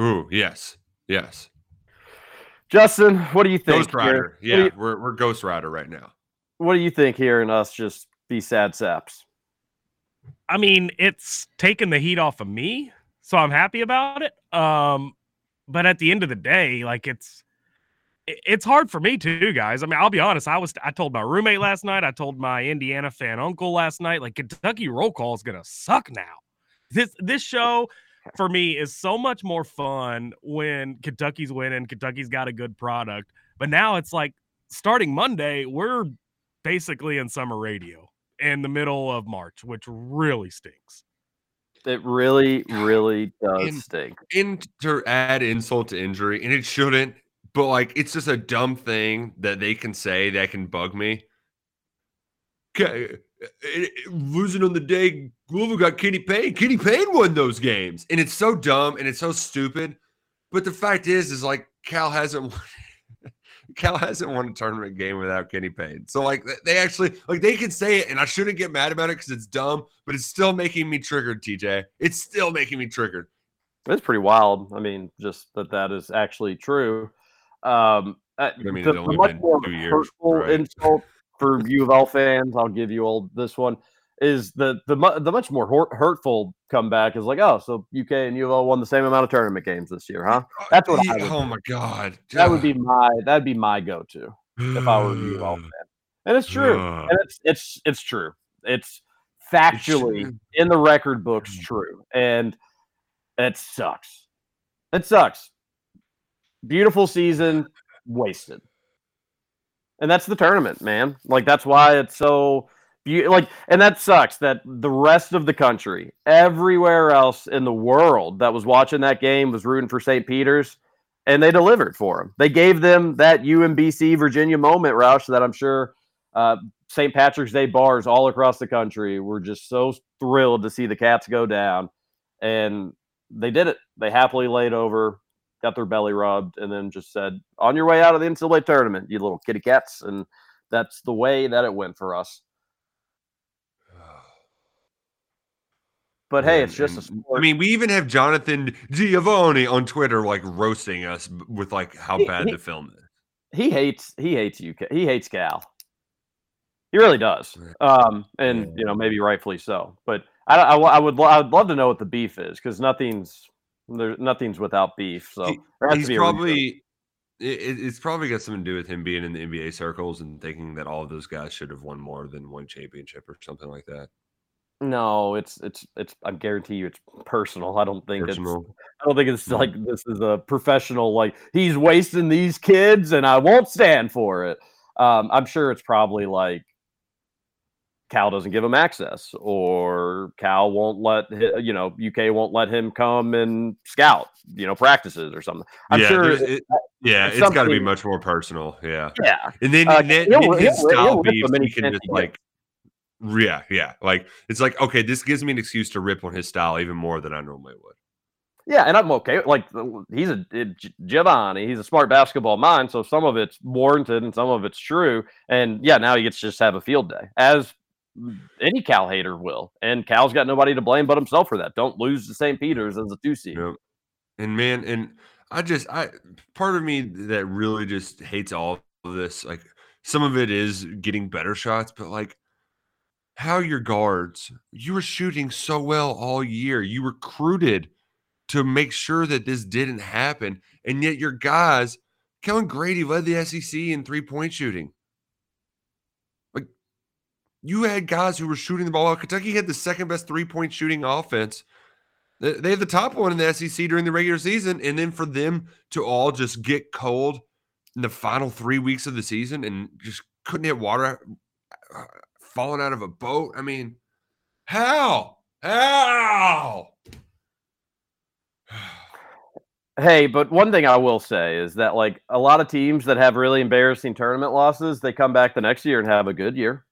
Ooh, yes, yes. Justin, what do you think? Ghost? Rider. Yeah, you- we're we're Ghost Rider right now. What do you think and us just be sad saps? I mean, it's taken the heat off of me, so I'm happy about it. Um, but at the end of the day, like it's it's hard for me too, guys. I mean, I'll be honest. I was I told my roommate last night. I told my Indiana fan uncle last night. Like Kentucky roll call is gonna suck now. This this show for me is so much more fun when Kentucky's winning. Kentucky's got a good product, but now it's like starting Monday, we're basically in summer radio in the middle of March, which really stinks. It really, really does And- stink. and to add insult to injury, and it shouldn't, but like it's just a dumb thing that they can say that can bug me. Okay, uh, uh, losing on the day Louisville got Kenny Payne. Kenny Payne won those games, and it's so dumb and it's so stupid. But the fact is, is like Cal hasn't [LAUGHS] won. Cal hasn't won a tournament game without Kenny Payne. So like they actually like they can say it, and I shouldn't get mad about it because it's dumb, but it's still making me triggered. TJ, it's still making me triggered. It's pretty wild. I mean, just that that is actually true. Um, uh, I mean, the, much more years, hurtful right? insult for U of L fans, I'll give you all this one is the the the much more hurtful comeback is like, oh, so UK and U of L won the same amount of tournament games this year, huh? That's what I oh my god, That would be my that'd be my go to if I were a U of fan, and it's true, and it's it's it's true. It's factually true. in the record books true, and it sucks. It sucks. Beautiful season wasted, and that's the tournament, man. Like that's why it's so. Like, and that sucks that the rest of the country, everywhere else in the world that was watching that game was rooting for St. Peter's and they delivered for them. They gave them that UMBC Virginia moment, Roush, that I'm sure uh, St. Patrick's Day bars all across the country were just so thrilled to see the Cats go down. And they did it. They happily laid over, got their belly rubbed, and then just said, on your way out of the NCAA tournament, you little kitty cats. And that's the way that it went for us. But hey, it's just a sport. I mean, we even have Jonathan Givony on Twitter like roasting us with like how He- bad he- the film is. he hates he hates UK. He hates Cal. He really does. Um, and you know maybe rightfully so. But I, I, I would I would love to know what the beef is because nothing's there nothing's without beef. So He- there has to He's be probably it- it's probably got something to do with him being in the NBA circles and thinking that all of those guys should have won more than one championship or something like that. No. It's it's it's. I guarantee you, it's personal. I don't think it's. I don't think it's like this is a professional. Like he's wasting these kids, and I won't stand for it. Um, I'm sure it's probably like Cal doesn't give him access, or Cal won't let you know UK won't let him come and scout you know practices or something. I'm yeah, sure. it- it- yeah, it's got to be much more personal. Yeah, yeah, and then, Uh, and then he'll- his he'll- style rip beefs, he can just like, yeah, yeah, like it's like okay, this gives me an excuse to rip on his style even more than I normally would. Yeah, and I'm okay. Like he's a it- Givony, he's a smart basketball mind, so some of it's warranted and some of it's true. And yeah, now he gets to just have a field day, as any Cal hater will. And Cal's got nobody to blame but himself for that. Don't lose to St. Peter's as a two seed. Yep. And man, and I just I part of me that really just hates all of this. Like some of it is getting better shots, but like how your guards, you were shooting so well all year. You recruited to make sure that this didn't happen. And yet your guys, Kellan Grady led the SEC in three-point shooting. Like you had guys who were shooting the ball. Kentucky had the second best three-point shooting offense. They had the top one in the SEC during the regular season, and then for them to all just get cold in the final three weeks of the season and just couldn't hit water, falling out of a boat. I mean, how? How? [SIGHS] Hey, but one thing I will say is that like a lot of teams that have really embarrassing tournament losses, they come back the next year and have a good year.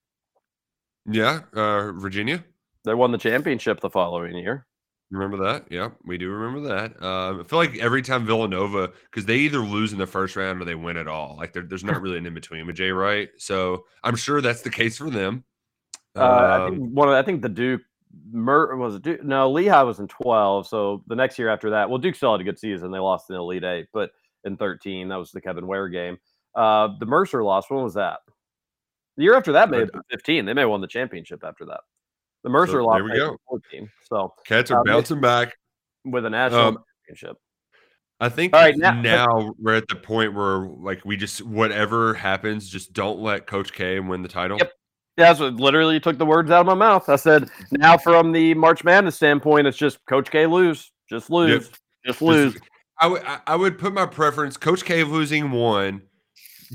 Yeah, uh, Virginia. They won the championship the following year. Remember that? Yeah, we do remember that. Uh, I feel like every time Villanova, because they either lose in the first round or they win it all. Like there's not [LAUGHS] really an in between with Jay Wright. So I'm sure that's the case for them. Uh, I Um, think one of I think the Duke Mer was it Duke? No, Lehigh was in twelve. So the next year after that, well, Duke still had a good season. They lost in the Elite Eight, but in thirteen, that was the Kevin Ware game. Uh, the Mercer loss. When was that? The year after that may have been fifteen. They may have won the championship after that. The Mercer So, loss there we go. fourteen. So Cats are uh, bouncing back. with a national Um, championship. I think All right, now- now, we're at the point where like we just whatever happens, just don't let Coach K win the title. Yep. Yeah, that's what literally took the words out of my mouth. I said, now from the March Madness standpoint, it's just Coach K lose, just lose, just lose. Just- I would I- would put my preference Coach K losing one,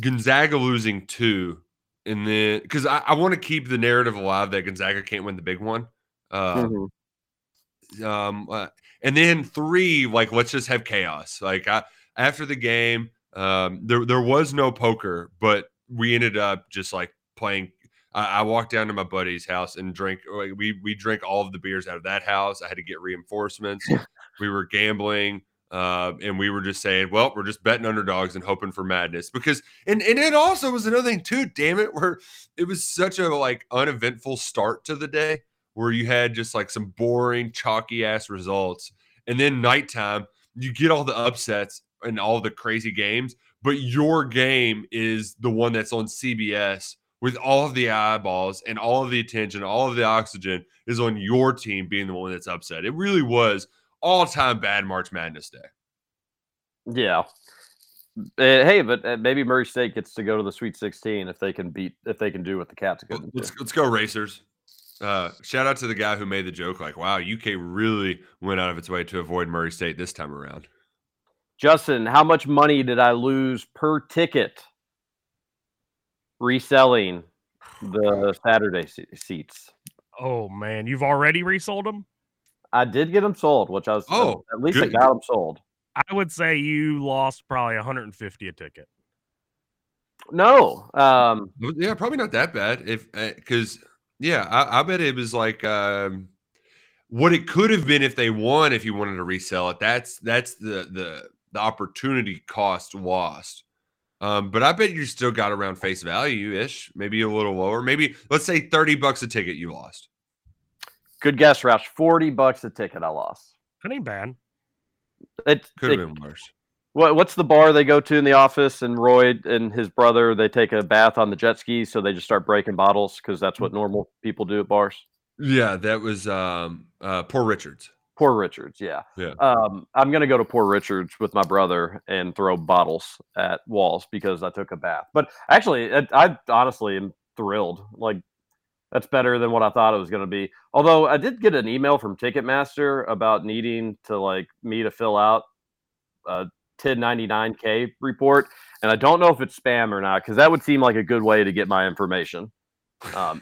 Gonzaga losing two, and then because I, I want to keep the narrative alive that Gonzaga can't win the big one. Uh, Mhm. um uh, and then three like let's just have chaos like I, after the game um there there was no poker but we ended up just like playing I, I walked down to my buddy's house and drank like we we drank all of the beers out of that house i had to get reinforcements [LAUGHS] we were gambling uh, and we were just saying, well, we're just betting underdogs and hoping for madness because, and and it also was another thing too. Damn it, where it was such a like uneventful start to the day where you had just like some boring, chalky ass results. And then nighttime, you get all the upsets and all the crazy games, but your game is the one that's on CBS with all of the eyeballs and all of the attention, all of the oxygen is on your team being the one that's upset. It really was all time bad March Madness Day. Yeah. Uh, hey, but uh, maybe Murray State gets to go to the Sweet 16 if they can beat if they can do what the Cats couldn't Let's do. let's go Racers. Uh, shout out to the guy who made the joke. Like, wow, UK really went out of its way to avoid Murray State this time around. Justin, how much money did I lose per ticket reselling the [SIGHS] Saturday seats? Oh man, you've already resold them. I did get them sold, which I was Oh, at least I got them sold. I would say you lost probably 150 a ticket. No, um, Yeah, probably not that bad. If because yeah, I, I bet it was like um, what it could have been if they won. If you wanted to resell it, that's that's the the the opportunity cost lost. Um, but I bet you still got around face value ish, maybe a little lower. Maybe let's say thirty bucks a ticket you lost. Good guess, Roush. Forty bucks a ticket. I lost. That ain't bad. It, Could have been worse. what, what's the bar they go to in the office? And Roy and his brother they take a bath on the jet skis, so they just start breaking bottles because that's what normal people do at bars. Yeah, that was um uh poor Richards. Poor Richards, yeah. Yeah. Um, I'm gonna go to Poor Richards with my brother and throw bottles at walls because I took a bath. But actually, it, I honestly am thrilled. Like that's better than what I thought it was gonna be. Although I did get an email from Ticketmaster about needing to like me to fill out a 1099k report, and I don't know if it's spam or not because that would seem like a good way to get my information. Um,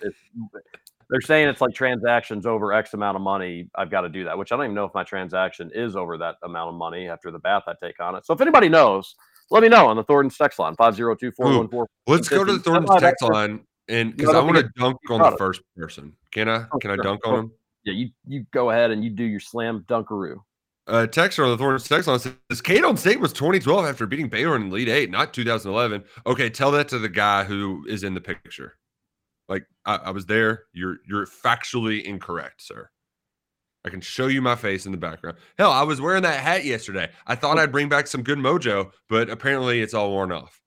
they're saying it's like transactions over X amount of money. I've got to do that, which I don't even know if my transaction is over that amount of money after the bath I take on it. So if anybody knows, let me know on the Thornton's text line 502 414. Let's go to the Thornton's text line and because I want to dunk on the first person. Can I? Oh, Can I dunk on him? Yeah, you you go ahead and you do your slam dunkaroo. Uh, texter on the Thornton's text line says Cade State was 2012 after beating Baylor in Elite Eight, not 2011. Okay, tell that to the guy who is in the picture. Like I, I was there. You're you're factually incorrect, sir. I can show you my face in the background. Hell, I was wearing that hat yesterday. I thought oh. I'd bring back some good mojo, but apparently it's all worn off.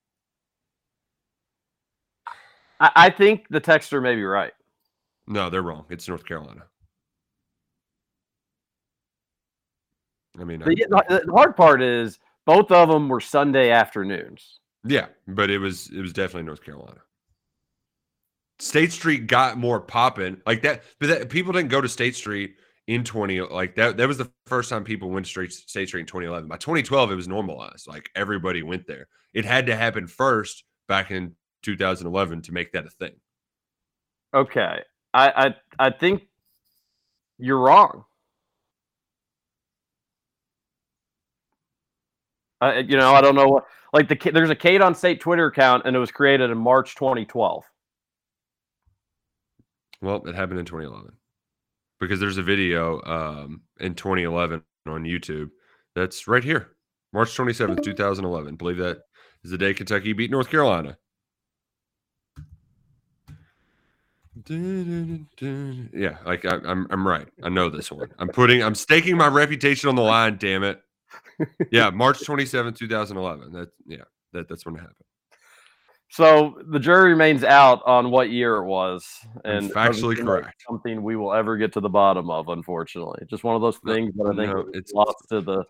I, I think the texter may be right. No, they're wrong. It's North Carolina. I mean, The, the the hard part is both of them were Sunday afternoons. Yeah, but it was it was definitely North Carolina. State Street got more popping like that, but that, people didn't go to State Street in twenty like that. That was the first time people went straight State Street in twenty eleven. By twenty twelve, it was normalized. Like everybody went there. It had to happen first back in two thousand eleven to make that a thing. Okay, I I, I think you're wrong. Uh, you know, I don't know what like the there's a Kate on State Twitter account, and it was created in March 2012. Well, it happened in 2011 because there's a video um, in 2011 on YouTube that's right here, March 27th, 2011. believe that is the day Kentucky beat North Carolina. Yeah, like I, I'm, I'm right. I know this one. I'm putting, I'm staking my reputation on the line. Damn it. Yeah, March 27th, 2011. That, yeah, that, that's when it happened. So the jury remains out on what year it was, and doesn't factually correct. something we will ever get to the bottom of. Unfortunately, just one of those No, things that I think no, it's- lost to the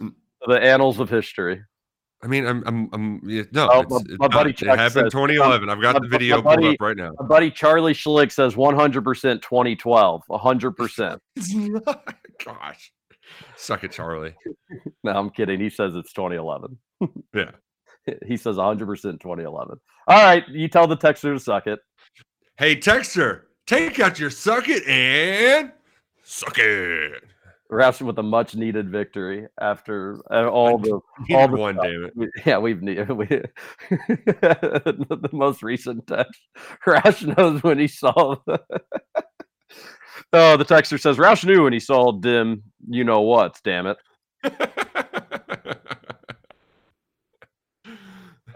mm. to the annals of history. I mean, I'm, I'm, I'm yeah, no, Oh, it's, my- my buddy not. Chuck it happened says- 2011. I've got my- the video buddy- pulled up right now. My buddy Charlie Schlick says 100% 2012. 100%. Gosh, suck it, Charlie. [LAUGHS] No, I'm kidding. He says it's 2011. Yeah. [LAUGHS] He says 100% 2011. All right, you tell the texter to suck it. Hey, Texter, take out your suck it and suck it. Perhaps with a much needed victory after uh, all the all the one, stuff. damn it. We- yeah, we've needed [LAUGHS] we, [LAUGHS] the most recent text. Roush knows when he saw. The, oh, the texter says Roush knew when he saw dim. You know what? Damn it.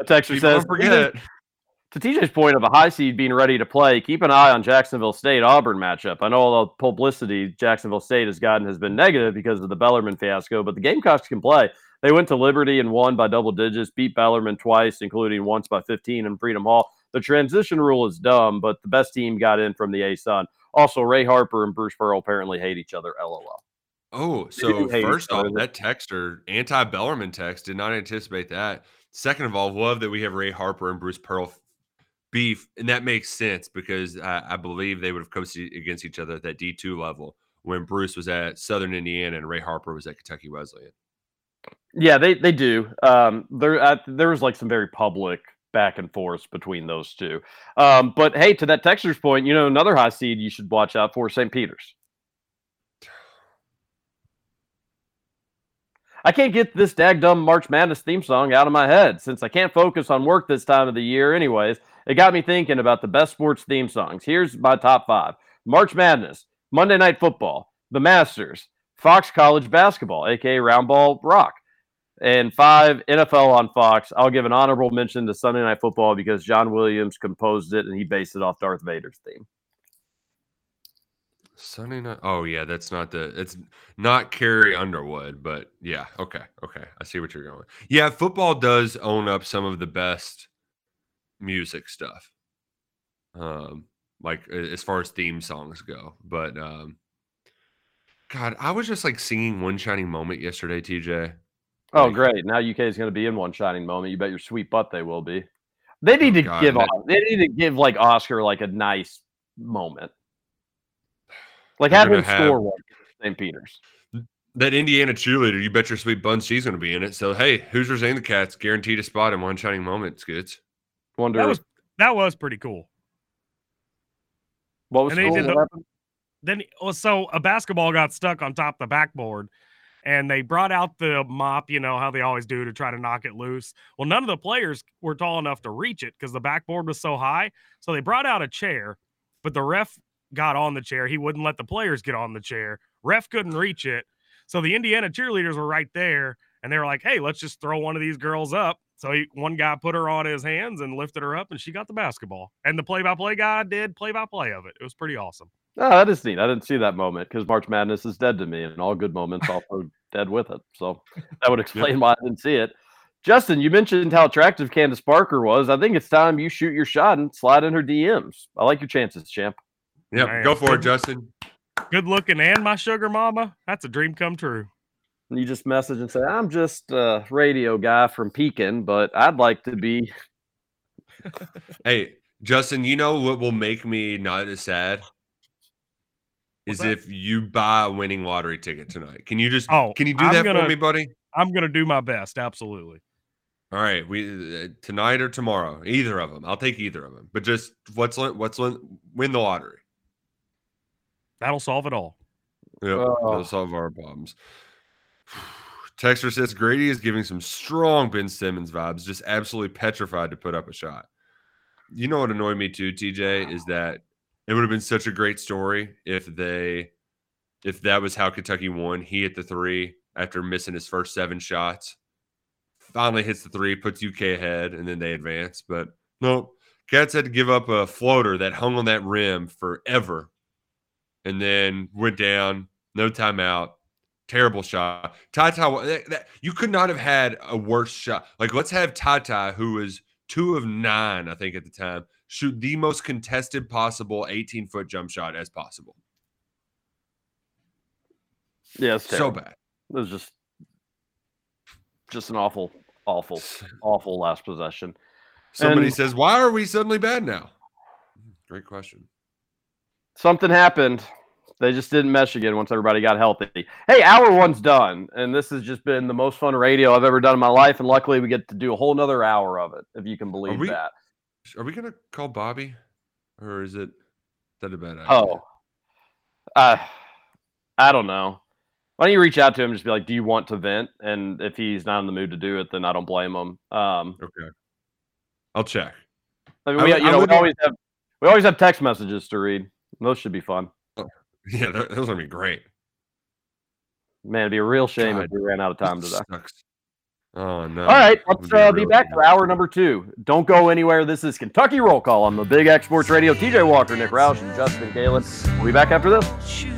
A texter People says forget. to TJ's point of a high seed being ready to play, keep an eye on Jacksonville State Auburn matchup. I know all the publicity Jacksonville State has gotten has been negative because of the Bellarmine fiasco, but the Gamecocks can play. They went to Liberty and won by double digits, beat Bellarmine twice, including once by 15 in Freedom Hall. The transition rule is dumb, but the best team got in from the ASUN. Also, Ray Harper and Bruce Pearl apparently hate each other. LOL. Oh, so first off, that texter, anti Bellarmine text, did not anticipate that. Second of all, love that we have Ray Harper and Bruce Pearl beef, and that makes sense because I, I believe they would have coached against each other at that D two level when Bruce was at Southern Indiana and Ray Harper was at Kentucky Wesleyan. Yeah, they they do. Um, there uh, there was like some very public back and forth between those two. Um, but hey, to that texter's point, you know, another high seed you should watch out for St. Peter's. I can't get this daggum March Madness theme song out of my head since I can't focus on work this time of the year. Anyways, it got me thinking about the best sports theme songs. Here's my top five: March Madness, Monday Night Football, The Masters, Fox College Basketball, aka Roundball Rock, and five NFL on Fox. I'll give an honorable mention to Sunday Night Football because John Williams composed it and he based it off Darth Vader's theme. Sunday night. Oh yeah, that's not the. It's not Carrie Underwood, but yeah. Okay, okay. I see what you're going. Yeah, football does own up some of the best music stuff. Um, like as far as theme songs go, but um, God, I was just like singing "One Shining Moment" yesterday, TJ. Oh, Like- great! Now UK is going to be in one shining moment. You bet your sweet butt they will be. They need Oh, to God, give. that- They need to give like Oscar like a nice moment. Like They're have him have- score one. for St. Peter's. That Indiana cheerleader, you bet your sweet buns she's going to be in it. So hey, Hoosiers and the Cats guaranteed a spot in "One Shining Moment." Skits. Wonder That was that was pretty cool. what was cool the- Then well, so a basketball got stuck on top of the backboard, and they brought out the mop. You know how they always do to try to knock it loose. Well, none of the players were tall enough to reach it because the backboard was so high. So they brought out a chair, but the ref got on the chair. He wouldn't let the players get on the chair. Ref couldn't reach it. So the Indiana cheerleaders were right there, and they were like, "Hey, let's just throw one of these girls up." So he, one guy put her on his hands and lifted her up, and she got the basketball. And the play-by-play guy did play-by-play of it. It was pretty awesome. Oh, that is neat. I didn't see that moment because March Madness is dead to me, and all good moments [LAUGHS] also dead with it. So [LAUGHS] that would explain why I didn't see it. Justin, you mentioned how attractive Candace Parker was. I think it's time you shoot your shot and slide in her DMs. I like your chances, champ. Yep, Man, go for it, Justin. Good looking and my sugar mama. That's a dream come true. And you just message and say, I'm just a radio guy from Pekin, but I'd like to be. [LAUGHS] Hey, Justin, you know what will make me not as sad is that? if you buy a winning lottery ticket tonight. Can you just Oh, can you do I'm that gonna- for me, buddy? I'm gonna do my best. Absolutely. All right, we uh, tonight or tomorrow, either of them. I'll take either of them. But just what's lin- what's win the lottery. That'll solve it all. Yep, Oh. that'll solve our problems. [SIGHS] Texter says Grady is giving some strong Ben Simmons vibes, just absolutely petrified to put up a shot. You know what annoyed me too, TJ, is that it would have been such a great story if they, if that was how Kentucky won. He hit the three after missing his first seven shots. Finally hits the three, puts UK ahead, and then they advance. But no, Cats had to give up a floater that hung on that rim forever and then went down, no timeout. Terrible shot. Tata, that, that- you could not have had a worse shot. Like, let's have Tata, who was two of nine, I think, at the time, shoot the most contested possible 18 foot jump shot as possible. Yeah, So bad. It was just, just an awful, awful, awful last possession. Somebody And- says, Why are we suddenly bad now? Hmm, great question. Something happened. They just didn't mesh again once everybody got healthy. Hey, hour one's done, and this has just been the most fun radio I've ever done in my life. And luckily, we get to do a whole nother hour of it, if you can believe we- that. Are we going to call Bobby? Or is it that a bad idea? Oh, uh, I don't know. Why don't you reach out to him and just be like, "Do you want to vent?" And if he's not in the mood to do it, then I don't blame him. Um, Okay. I'll check. I mean, we, would- you I know, we always have we always have text messages to read. Those should be fun. Yeah, that, those are going to be great. Man, it'd be a real shame God, if we ran out of time today. sucks. Oh, no. All right, let's would be uh, be back for hour number two. Don't go anywhere. This is Kentucky Roll Call on the Big X Sports Radio. TJ Walker, Nick Roush, and Justin Galen. We'll be back after this.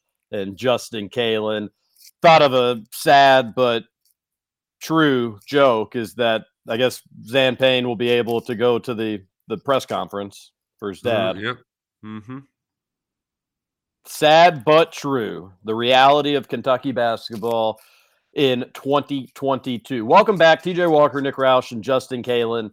and Justin Kalen. Thought of a sad but true joke is that I guess Zan Payne will be able to go to the, the press conference for his dad. Mm, yep. Mm-hmm. Sad but true. The reality of Kentucky basketball in 2022. Welcome back, TJ Walker, Nick Roush, and Justin Kalen.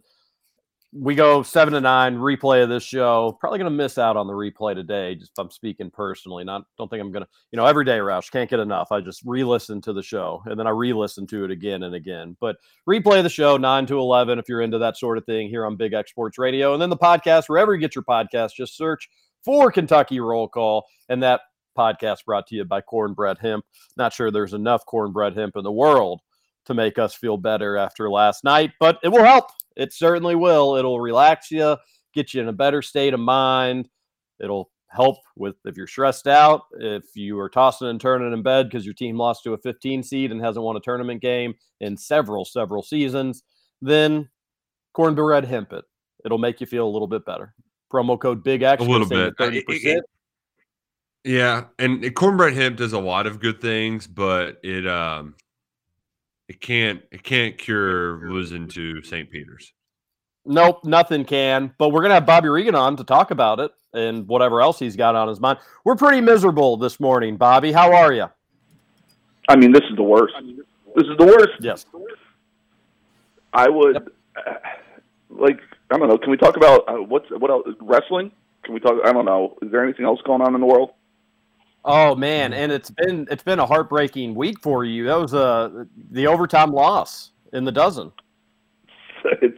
We go seven to nine replay of this show. Probably going to miss out on the replay today. Just I'm speaking personally, not don't think I'm going to. You know, every day, Roush can't get enough. I just re-listen to the show and then I re-listen to it again and again. But replay the show nine to eleven if you're into that sort of thing here on Big X Sports Radio, and then the podcast wherever you get your podcast. Just search for Kentucky Roll Call, and that podcast brought to you by Cornbread Hemp. Not sure there's enough cornbread hemp in the world to make us feel better after last night, but it will help. It certainly will. It'll relax you, get you in a better state of mind. It'll help with if you're stressed out, if you are tossing and turning in bed because your team lost to a 15 seed and hasn't won a tournament game in several, several seasons, then cornbread hemp it. It'll make you feel a little bit better. Promo code Big X. A little bit. 30%. it- Yeah, and cornbread hemp does a lot of good things, but it um it can't it can't cure losing to St. Peter's. Nope, nothing can. But we're gonna have Bobby Regan on to talk about it and whatever else he's got on his mind. We're pretty miserable this morning, Bobby. How are you? I mean, this is the worst. This is the worst. Yes. I would uh, like. I don't know. Can we talk about uh, what's what else? Wrestling? Can we talk? I don't know. Is there anything else going on in the world? Oh man, and it's been it's been a heartbreaking week for you. That was uh, the overtime loss in the dozen. [LAUGHS] It's.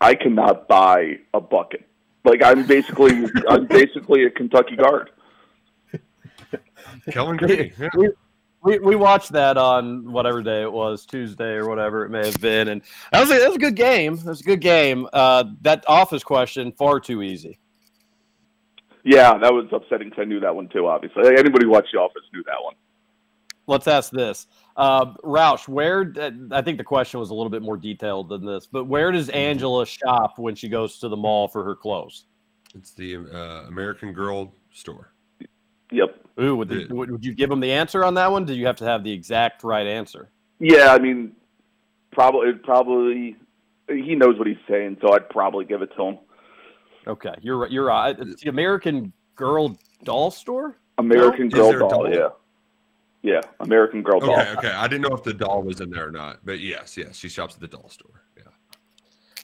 I cannot buy a bucket. Like I'm basically [LAUGHS] I'm basically a Kentucky guard. Kellen we, Green. yeah. we, we, we watched that on whatever day it was, Tuesday or whatever it may have been, and that was a, that was a good game. It was a good game. Uh, that office question far too easy. Yeah, that was upsetting because I knew that one too. Obviously, anybody who watched The Office knew that one. Let's ask this, uh, Roush. Where I think the question was a little bit more detailed than this, but where does Angela shop when she goes to the mall for her clothes? It's the uh, American Girl store. Yep. Ooh, would, the, would would you give him the answer on that one? Do you have to have the exact right answer? Yeah, I mean, probably probably he knows what he's saying, so I'd probably give it to him. Okay, you're right. You're right. It's the American Girl doll store. American Is Girl doll, doll? yeah, yeah, American Girl doll. Okay, okay. I didn't know if the doll was in there or not, but yes, yes, she shops at the doll store. Yeah.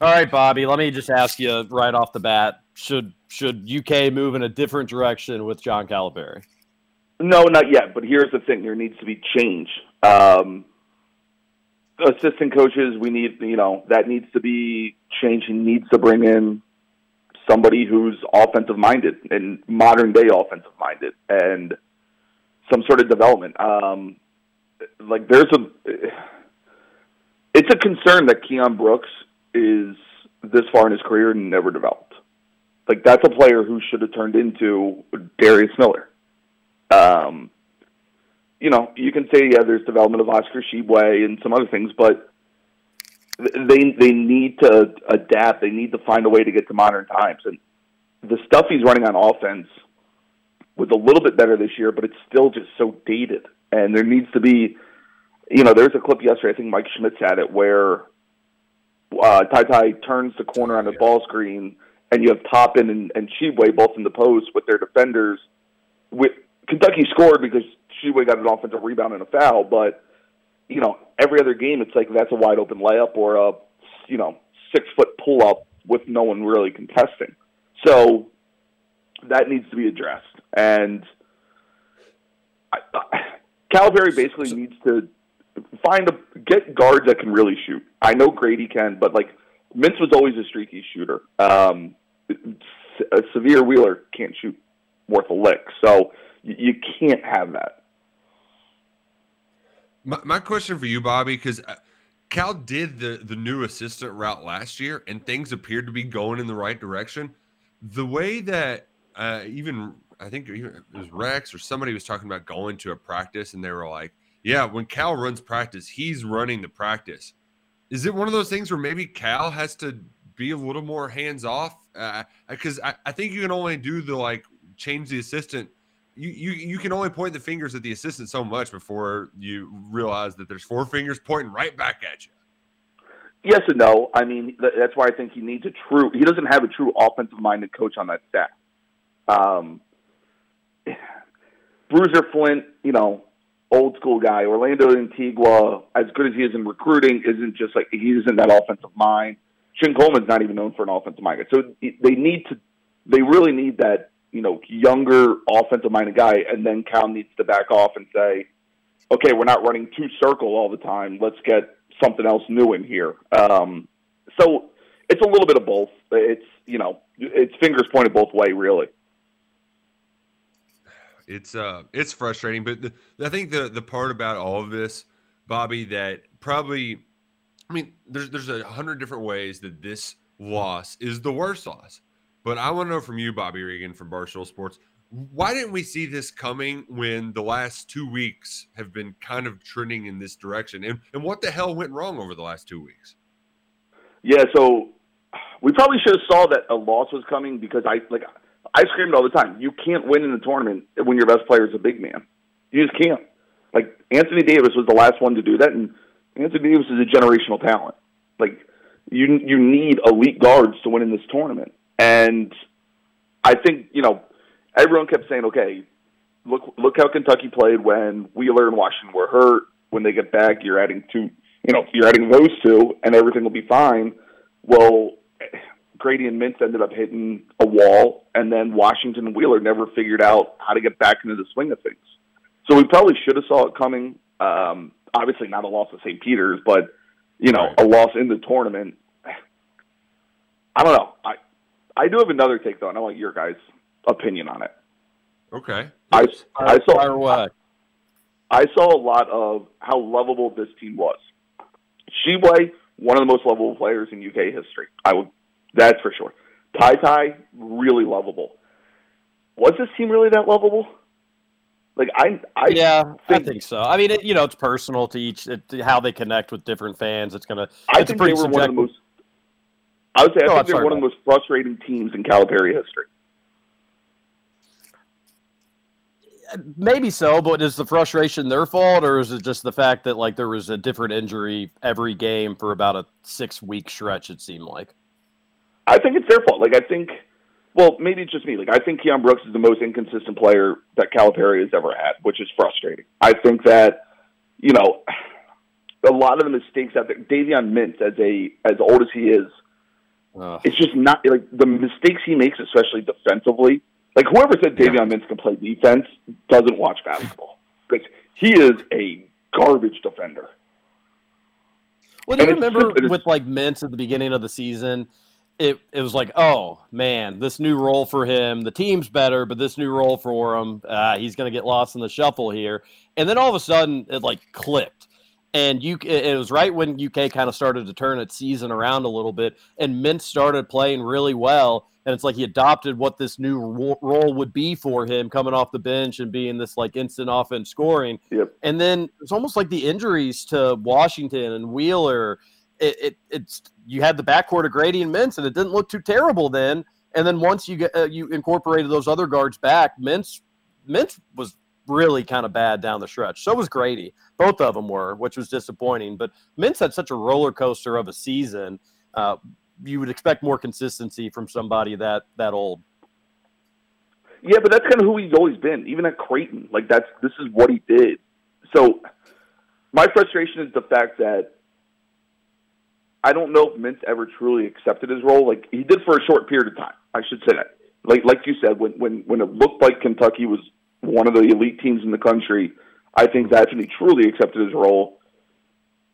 All right, Bobby. Let me just ask you right off the bat: should should UK move in a different direction with John Calipari? No, not yet. But here's the thing: there needs to be change. Um, assistant coaches, we need you know that needs to be changed. He needs to bring in somebody who's offensive minded and modern day offensive minded, and some sort of development. Um, like there's a, it's a concern that Keion Brooks is this far in his career and never developed. Like that's a player who should have turned into Darius Miller. Um, you know, you can say yeah, there's development of Oscar Tshiebwe and some other things, but they they need to adapt. They need to find a way to get to modern times. And the stuff he's running on offense was a little bit better this year, but it's still just so dated. And there needs to be, you know, there's a clip yesterday. I think Mike Schmitz had it where uh, TyTy turns the corner on the ball screen, and you have Toppin and, and Tshiebwe both in the post with their defenders. With Kentucky scored because Tshiebwe got an offensive rebound and a foul, but you know every other game it's like that's a wide open layup or a you know six foot pull up with no one really contesting. So that needs to be addressed, and I, I, Calipari basically needs to find a get guards that can really shoot. I know Grady can, but like Mintz was always a streaky shooter. Um, a Sahvir Wheeler can't shoot worth a lick, so you, you can't have that. My, my question for you, Bobby, because Cal did the the new assistant route last year, and things appeared to be going in the right direction. The way that uh, even I think it was Rex or somebody was talking about going to a practice, and they were like, "Yeah, when Cal runs practice, he's running the practice." Is it one of those things where maybe Cal has to be a little more hands off? Because I, I think you can only do the like change the assistant you, you you can only point the fingers at the assistant so much before you realize that there's four fingers pointing right back at you. Yes and no. I mean, that's why I think he needs a true. He doesn't have a true offensive-minded coach on that staff. Um, [SIGHS] Bruiser Flint, you know, old school guy. Orlando Antigua, as good as he is in recruiting, isn't just like he isn't that offensive mind. Chin Coleman's not even known for an offensive mind. So they need to, they really need that you know younger offensive minded guy, and then Cal needs to back off and say, okay, we're not running two circle all the time. Let's get something else new in here. Um, so it's a little bit of both. It's you know it's fingers pointed both way, really. It's uh, it's frustrating, but the, I think the the part about all of this, Bobby, that probably, I mean, there's there's a hundred different ways that this loss is the worst loss, but I want to know from you, Bobby Regan from Barstool Sports, why didn't we see this coming when the last two weeks have been kind of trending in this direction, and and what the hell went wrong over the last two weeks? Yeah, so we probably should have saw that a loss was coming because I like I screamed all the time. You can't win in the tournament when your best player is a big man. You just can't. Like Anthony Davis was the last one to do that, and Anthony Davis is a generational talent. Like you, you need elite guards to win in this tournament. And I think you know everyone kept saying, okay, look look how Kentucky played when Wheeler and Washington were hurt. When they get back, you're adding two. You know, you're adding those two, and everything will be fine. Well, Grady and Mintz ended up hitting a wall, and then Washington and Wheeler never figured out how to get back into the swing of things. So we probably should have saw it coming. Um, obviously, not a loss to St. Peter's, but you know, a loss in the tournament. I don't know. I I do have another take though, and I want your guys' opinion on it. Okay. I I saw Fire away. I saw a lot of how lovable this team was. Tshiebwe, one of the most lovable players in UK history. I would, that's for sure. TyTy, really lovable. Was this team really that lovable? Like I, I yeah, think, I think so. I mean, it, you know, it's personal to each it, how they connect with different fans. It's gonna. I it's a think pretty they were one of the subjective- most. I would say I Go think they're one of the most frustrating teams in Calipari history. Uh, maybe so, but is the frustration their fault, or is it just the fact that like there was a different injury every game for about a six week stretch? It seemed like. I think it's their fault. Like I think, well, maybe it's just me. Like I think Keion Brooks is the most inconsistent player that Calipari has ever had, which is frustrating. I think that, you know, [SIGHS] a lot of the mistakes out there. Davion Mintz, as a as old as he is, it's just not like the mistakes he makes, especially defensively. Like whoever said Davion Mintz can play defense doesn't watch basketball because he is a garbage defender. Well, do you And it's remember with like Mintz at the beginning of the season? It it was like, oh man, this new role for him. The team's better, but this new role for him, uh, he's going to get lost in the shuffle here. And then all of a sudden, it like clicked, and you it was right when UK kind of started to turn its season around a little bit, and Mintz started playing really well. And it's like he adopted what this new ro- role would be for him coming off the bench and being this like instant offense scoring. Yep. And then it's almost like the injuries to Washington and Wheeler. It, it it's you had the backcourt of Grady and Mintz, and it didn't look too terrible then. And then once you get uh, you incorporated those other guards back, Mintz Mintz was really kind of bad down the stretch. So was Grady. Both of them were, which was disappointing. But Mintz had such a roller coaster of a season. Uh, you would expect more consistency from somebody that that old. Yeah, but that's kind of who he's always been. Even at Creighton, like that's this is what he did. So my frustration is the fact that I don't know if Mintz ever truly accepted his role. Like he did for a short period of time. I should say that. Like like you said, when when when it looked like Kentucky was one of the elite teams in the country, I think that's when he truly accepted his role.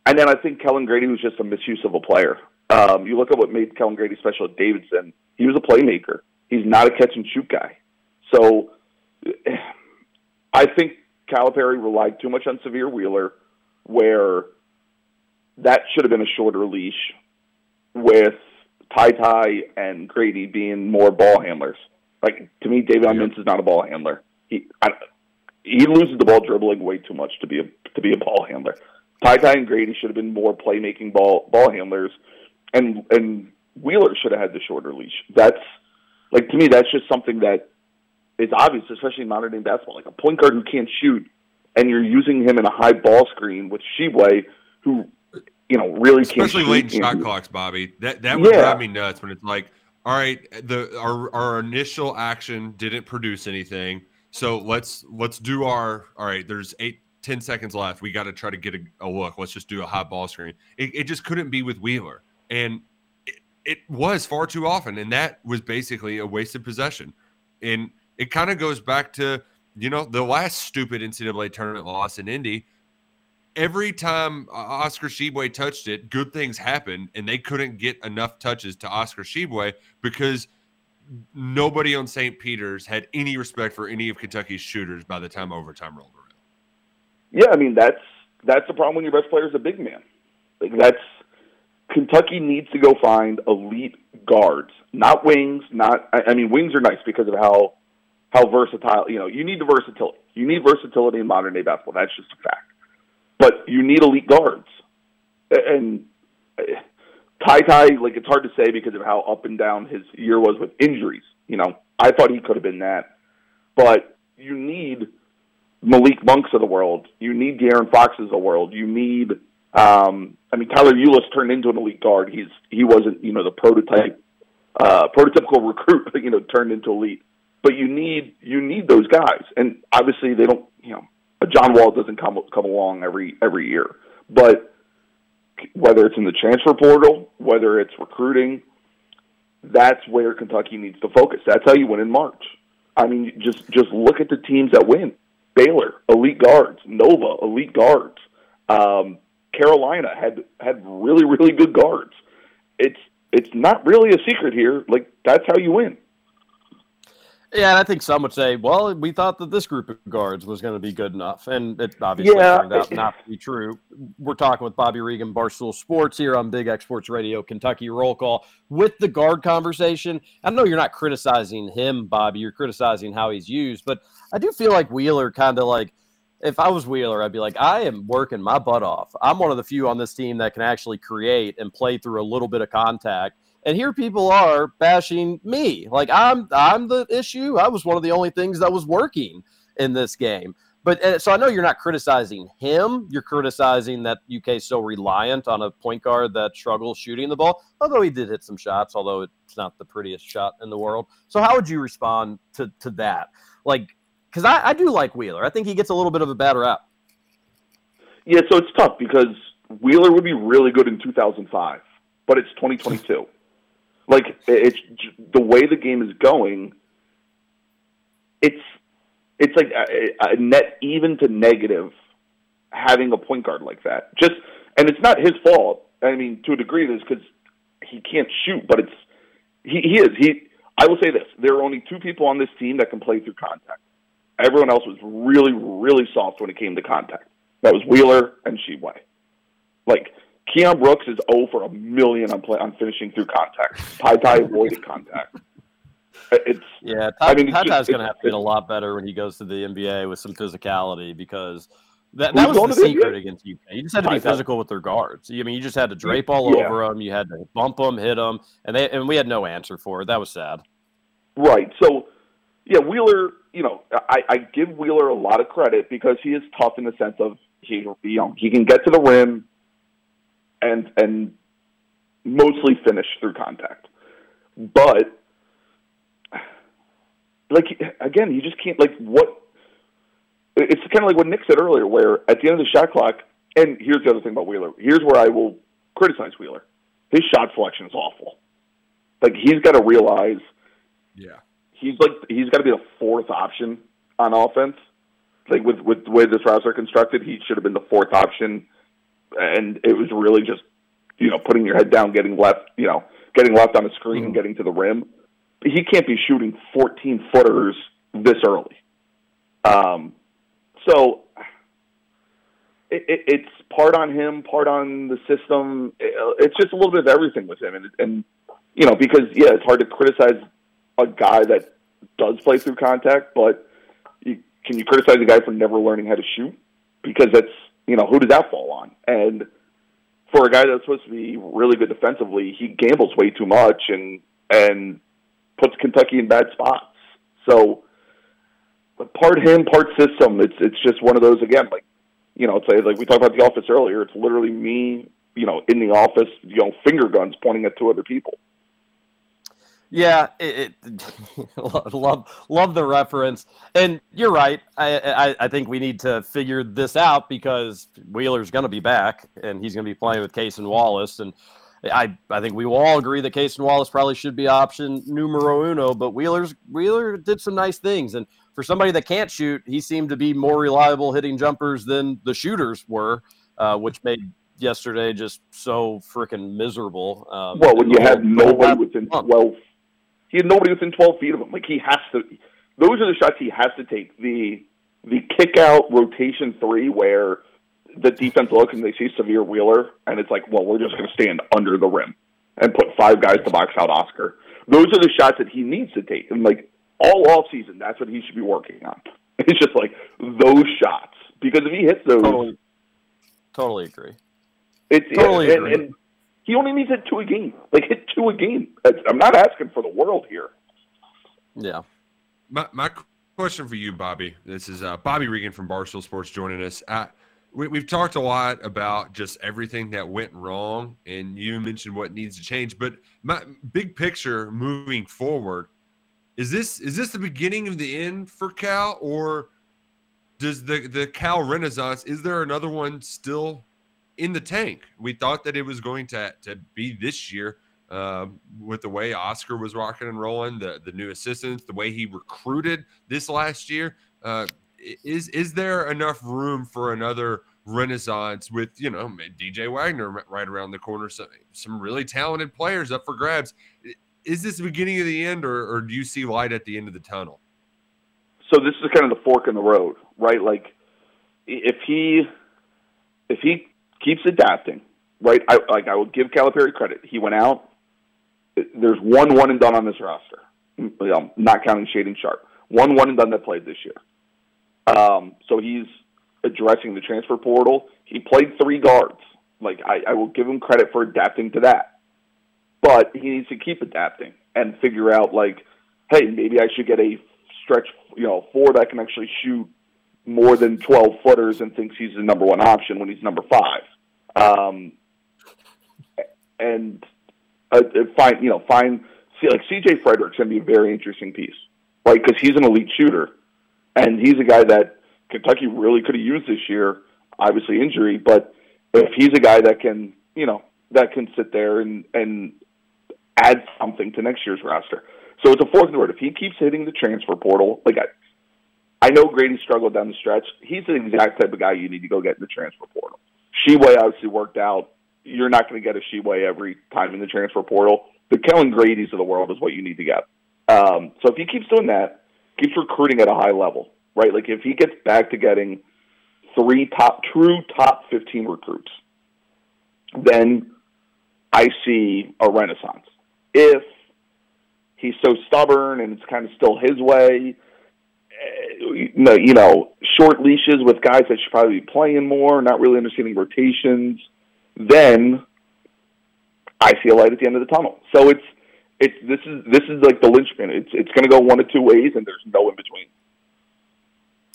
And then I think Kellan Grady was just a misuse of a player. Um, you look at what made Kellan Grady special at Davidson. He was a playmaker. He's not a catch and shoot guy. So [SIGHS] I think Calipari relied too much on Sahvir Wheeler, where that should have been a shorter leash, with TyTy and Grady being more ball handlers. Like to me, Davion Mintz is not a ball handler. He I, he loses the ball dribbling way too much to be a to be a ball handler. TyTy and Grady should have been more playmaking ball ball handlers, and and Wheeler should have had the shorter leash. That's like to me, that's just something that is obvious, especially in modern day basketball. Like a point guard who can't shoot, and you're using him in a high ball screen with Tshiebwe, who you know really can't especially shoot, late in shot clocks, Bobby. That that would Yeah. drive me nuts when it's like, all right, the our our initial action didn't produce anything, so let's let's do our all right. There's eight 10 seconds left. We got to try to get a, a look. Let's just do a high ball screen. It, it just couldn't be with Wheeler. And it, it was far too often. And that was basically a wasted possession. And it kind of goes back to, you know, the last stupid NCAA tournament loss in Indy. Every time Oscar Tshiebwe touched it, good things happened, and they couldn't get enough touches to Oscar Tshiebwe because nobody on St. Peter's had any respect for any of Kentucky's shooters by the time overtime rolled around. Yeah, I mean that's that's the problem when your best player is a big man. Like that's Kentucky needs to go find elite guards, not wings. Not I, I mean wings are nice because of how how versatile. You know, you need the versatility. You need versatility in modern day basketball. That's just a fact. But you need elite guards, and TyTy, like it's hard to say because of how up and down his year was with injuries. You know, I thought he could have been that, but you need Malik Monks of the world. You need De'Aaron Foxes of the world. You need, um, I mean, Tyler Ulis turned into an elite guard. He's he wasn't, you know, the prototype, uh, prototypical [LAUGHS] recruit, you know, turned into elite. But you need you need those guys, and obviously they don't, you know, a John Wall doesn't come come along every every year, but whether it's in the transfer portal, whether it's recruiting, that's where Kentucky needs to focus. That's how you win in March. I mean, just just look at the teams that win. Baylor, elite guards. Nova, elite guards. Um, Carolina had had really really good guards. It's it's not really a secret here. Like that's how you win. Yeah, and I think some would say, well, we thought that this group of guards was going to be good enough, and it obviously Yeah, turned out not to be true. We're talking with Bobby Regan, Barstool Sports here on Big X Sports Radio, Kentucky Roll Call. With the guard conversation, I know you're not criticizing him, Bobby. You're criticizing how he's used, but I do feel like Wheeler kind of like. If I was Wheeler, I'd be like, I am working my butt off. I'm one of the few on this team that can actually create and play through a little bit of contact. And here people are bashing me. Like I'm I'm the issue. I was one of the only things that was working in this game. But uh, so I know you're not criticizing him. You're criticizing that UK is so reliant on a point guard that struggles shooting the ball. Although he did hit some shots, although it's not the prettiest shot in the world. So how would you respond to to that? Like, because I, I do like Wheeler. I think he gets a little bit of a bad rap. Yeah, so it's tough because Wheeler would be really good in 2005, but it's 2022. Like it's the way the game is going. It's it's like a, a net even to negative having a point guard like that. Just and it's not his fault. I mean, to a degree, it is because he can't shoot, but it's he, he is he. I will say this: there are only two people on this team that can play through contact. Everyone else was really, really soft when it came to contact. That was Wheeler and Tshiebwe. Like Keion Brooks is 0 for a million on play on finishing through contact. TyTy avoided contact. It's Yeah, I mean, TyTy's going to have to get a lot better when he goes to the NBA with some physicality because that, that was the to the secret against UK. You just had to be TyTy. physical with their guards. I mean, you just had to drape all Yeah. over them. You had to bump them, hit them, and they and we had no answer for it. That was sad. Right. So, yeah, Wheeler. You know, I, I give Wheeler a lot of credit because he is tough in the sense of he, you know, he can get to the rim and and mostly finish through contact. But like again, you just can't like what. It's kind of like what Nick said earlier, where at the end of the shot clock, and here's the other thing about Wheeler. Here's where I will criticize Wheeler. His shot selection is awful. Like he's got to realize Yeah. he's like he's got to be the fourth option on offense. Like with with the way this roster constructed, he should have been the fourth option, and it was really just you know putting your head down, getting left, you know, getting left on the screen and getting to the rim. He can't be shooting fourteen footers this early. Um, so it, it, it's part on him, part on the system. It- it's just a little bit of everything with him, and and you know because yeah, it's hard to criticize a guy that does play through contact, but you, can you criticize a guy for never learning how to shoot? Because that's you know who does that fall on? And for a guy that's supposed to be really good defensively, he gambles way too much and and puts Kentucky in bad spots. So but part him, part system. It's it's just one of those again, like you know, it's like, like we talked about the office earlier. It's literally me, you know, in the office, you know, finger guns pointing at two other people. Yeah, it, it, [LAUGHS] love love the reference, and you're right. I, I, I think we need to figure this out because Wheeler's going to be back, and he's going to be playing with Cason Wallace, and I I think we will all agree that Cason Wallace probably should be option numero uno. But Wheeler's Wheeler did some nice things, and for somebody that can't shoot, he seemed to be more reliable hitting jumpers than the shooters were, uh, which made yesterday just so freaking miserable. Um, well, when you have nobody within 12 he had nobody within twelve feet of him. Like he has to. Those are the shots he has to take. The the kick out rotation three where the defense looks and they see Sahvir Wheeler and it's like, well, we're just going to stand under the rim and put five guys to box out Oscar. Those are the shots that he needs to take. And like all off season, that's what he should be working on. [LAUGHS] It's just like those shots because if he hits those, Totally, totally agree. it's Totally and, agree. and he only needs hit two a game. Like hit two a game. I'm not asking for the world here. Yeah. My, my question for you, Bobby. This is uh, Bobby Regan from Barstool Sports joining us. Uh, we, we've talked a lot about just everything that went wrong, and you mentioned what needs to change. But my big picture moving forward is this is this the beginning of the end for Cal, or does the the Cal Renaissance is there another one still in the tank? We thought that it was going to to be this year um, with the way Oscar was rocking and rolling, the the new assistants, the way he recruited this last year. Uh, is is there enough room for another renaissance with you know DJ Wagner right around the corner? Some some really talented players up for grabs. Is this the beginning of the end, or, or do you see light at the end of the tunnel? so this is kind of the fork in the road, right? Like if he if he keeps adapting, right? I like I will give Calipari credit. He went out. There's one one and done on this roster. Know, not counting Shaedon Sharpe. One one and done that played this year. Um, so he's addressing the transfer portal. He played three guards. Like I, I will give him credit for adapting to that. But he needs to keep adapting and figure out like, hey, maybe I should get a stretch, you know, four that can actually shoot more than twelve footers and thinks he's the number one option when he's number five. Um, and uh, uh, find you know find see like CJ Fredrick's gonna be a very interesting piece, right? Because he's an elite shooter, and he's a guy that Kentucky really could have used this year. Obviously injury, but if he's a guy that can you know that can sit there and and add something to next year's roster. So it's a fourth word. If he keeps hitting the transfer portal, like I, I know Grady struggled down the stretch. He's the exact type of guy you need to go get in the transfer portal. Tshiebwe obviously worked out. You're not going to get a Tshiebwe every time in the transfer portal. The Kellan Grady's of the world is what you need to get. Um, so if he keeps doing that, keeps recruiting at a high level, right? Like if he gets back to getting three top, true top 15 recruits, then I see a renaissance. If he's so stubborn and it's kind of still his way, Uh, you know, you know, short leashes with guys that should probably be playing more, not really understanding rotations, then I see a light at the end of the tunnel. So it's it's this is this is like the linchpin. It's it's going to go one of two ways, and there's no in between.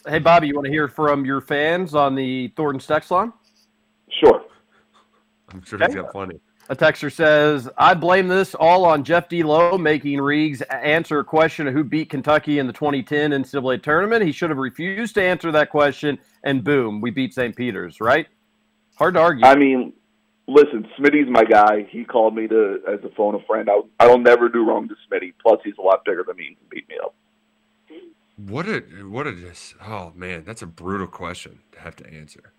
Hey, Bobby, you want to hear from your fans on the Thornton text line? Sure. I'm sure he's got plenty. A texter says, I blame this all on Jeff D. Lowe making Reeves answer a question of who beat Kentucky in the 2010 NCAA tournament. He should have refused to answer that question, and boom, we beat St. Peter's, right? Hard to argue. I mean, listen, Smitty's my guy. He called me to as a phone a friend. I I'll never do wrong to Smitty. Plus, he's a lot bigger than me and can beat me up. What a what a just oh man, that's a brutal question to have to answer.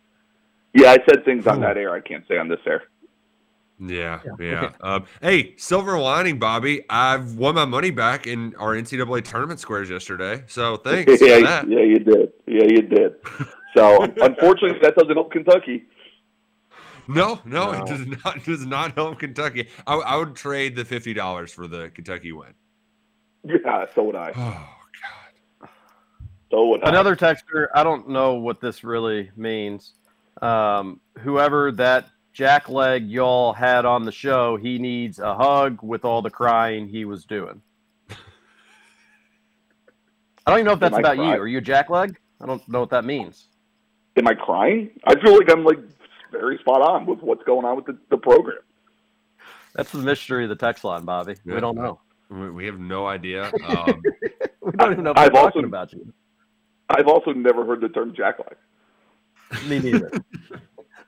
Yeah, I said things on that air I can't say on this air. Yeah, yeah. Um, hey, silver lining, Bobby. I've won my money back in our NCAA tournament squares yesterday. So [LAUGHS] thanks yeah, for that. yeah, you did. Yeah, you did. So [LAUGHS] unfortunately, that doesn't help Kentucky. No, no, it does not [LAUGHS] does not help Kentucky. I, I would trade the fifty dollars for the Kentucky win. Yeah, so would I. [SIGHS] Oh God. So would I. Another texter, I don't know what this really means. Um, whoever that jack leg y'all had on the show, he needs a hug with all the crying he was doing. I don't even know if that's Am about cry- you. Are you a jack leg? I don't know what that means. Am I crying? I feel like I'm like very spot on with what's going on with the, the program. That's the mystery of the text line, Bobby. Yeah. We don't know. We we have no idea. [LAUGHS] Um, We don't even know if I've we're talking also- about you. I've also never heard the term jackknife. Me neither. [LAUGHS]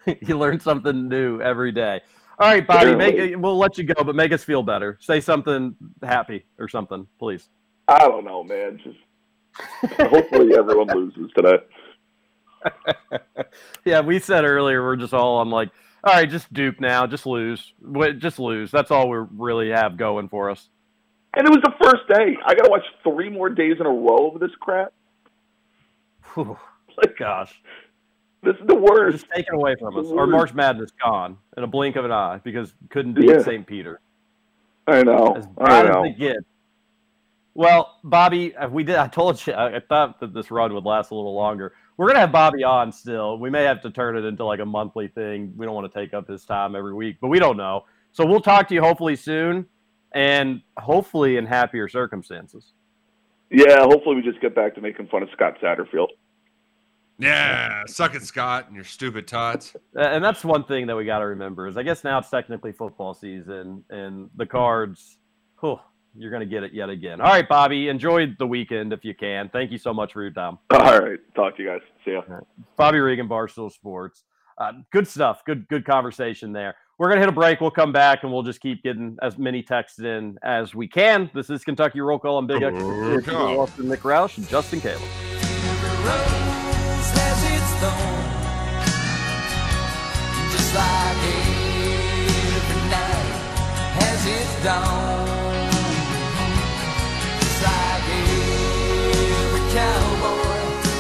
[LAUGHS] you learn something new every day. All right, Bobby, make it, we'll let you go, but make us feel better. Say something happy or something, please. I don't know, man. Just hopefully everyone loses today. [LAUGHS] yeah, we said earlier we're just all I'm like, all right, just Duke now, just lose, just lose. That's all we really have going for us. And it was the first day. I got to watch three more days in a row of this crap. Whew, Like, gosh, this is the worst. just taken away from us. Our. March Madness gone in a blink of an eye because couldn't beat Yeah. St. Peter. I know. as I bad know. as it gets. Well, Bobby, uh, we did. I told you. I, I thought that this run would last a little longer. We're gonna have Bobby on still. We may have to turn it into like a monthly thing. We don't want to take up his time every week, but we don't know. So we'll talk to you hopefully soon, and hopefully in happier circumstances. Yeah, hopefully we just get back to making fun of Scott Satterfield. Yeah, suck it, Scott, and your stupid tots. Uh, And that's one thing that we got to remember is I guess now it's technically football season, and the cards. whew, you're gonna get it yet again. All right, Bobby. Enjoy the weekend if you can. Thank you so much for your time. All right. Talk to you guys. See ya. Bobby Regan, Barstool Sports. Uh, good stuff. Good good conversation there. We're gonna hit a break. We'll come back and we'll just keep getting as many texts in as we can. This is Kentucky Roll Call on Big X. Roll It's Call. Austin Nick Roush and Justin Caleb. Thorn. Just like every night has its dawn. Just like every cowboy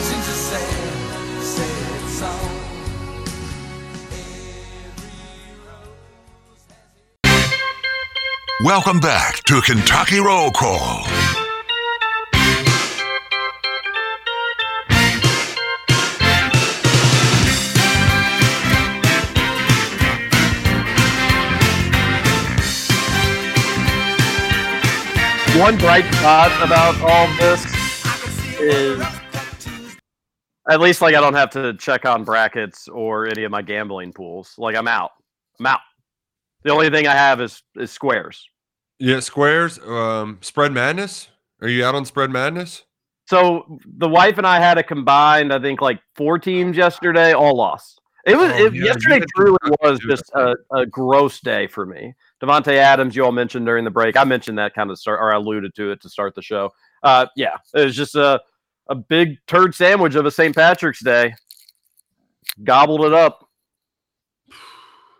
sings a sad, sad song. Welcome back to Kentucky Roll Call. One bright spot about all this is at least like I don't have to check on brackets or any of my gambling pools. Like I'm out. I'm out. The only thing I have is is squares. Yeah, squares. Um, spread madness. Are you out on spread madness? So the wife and I had a combined, I think, like four teams yesterday, all lost. It was Oh, it, yeah, yesterday. Truly was just a, a gross day for me. Davante Adams, you all mentioned during the break. I mentioned that kind of start, or alluded to it to start the show. Uh, yeah, it was just a a big turd sandwich of a St. Patrick's Day. Gobbled it up.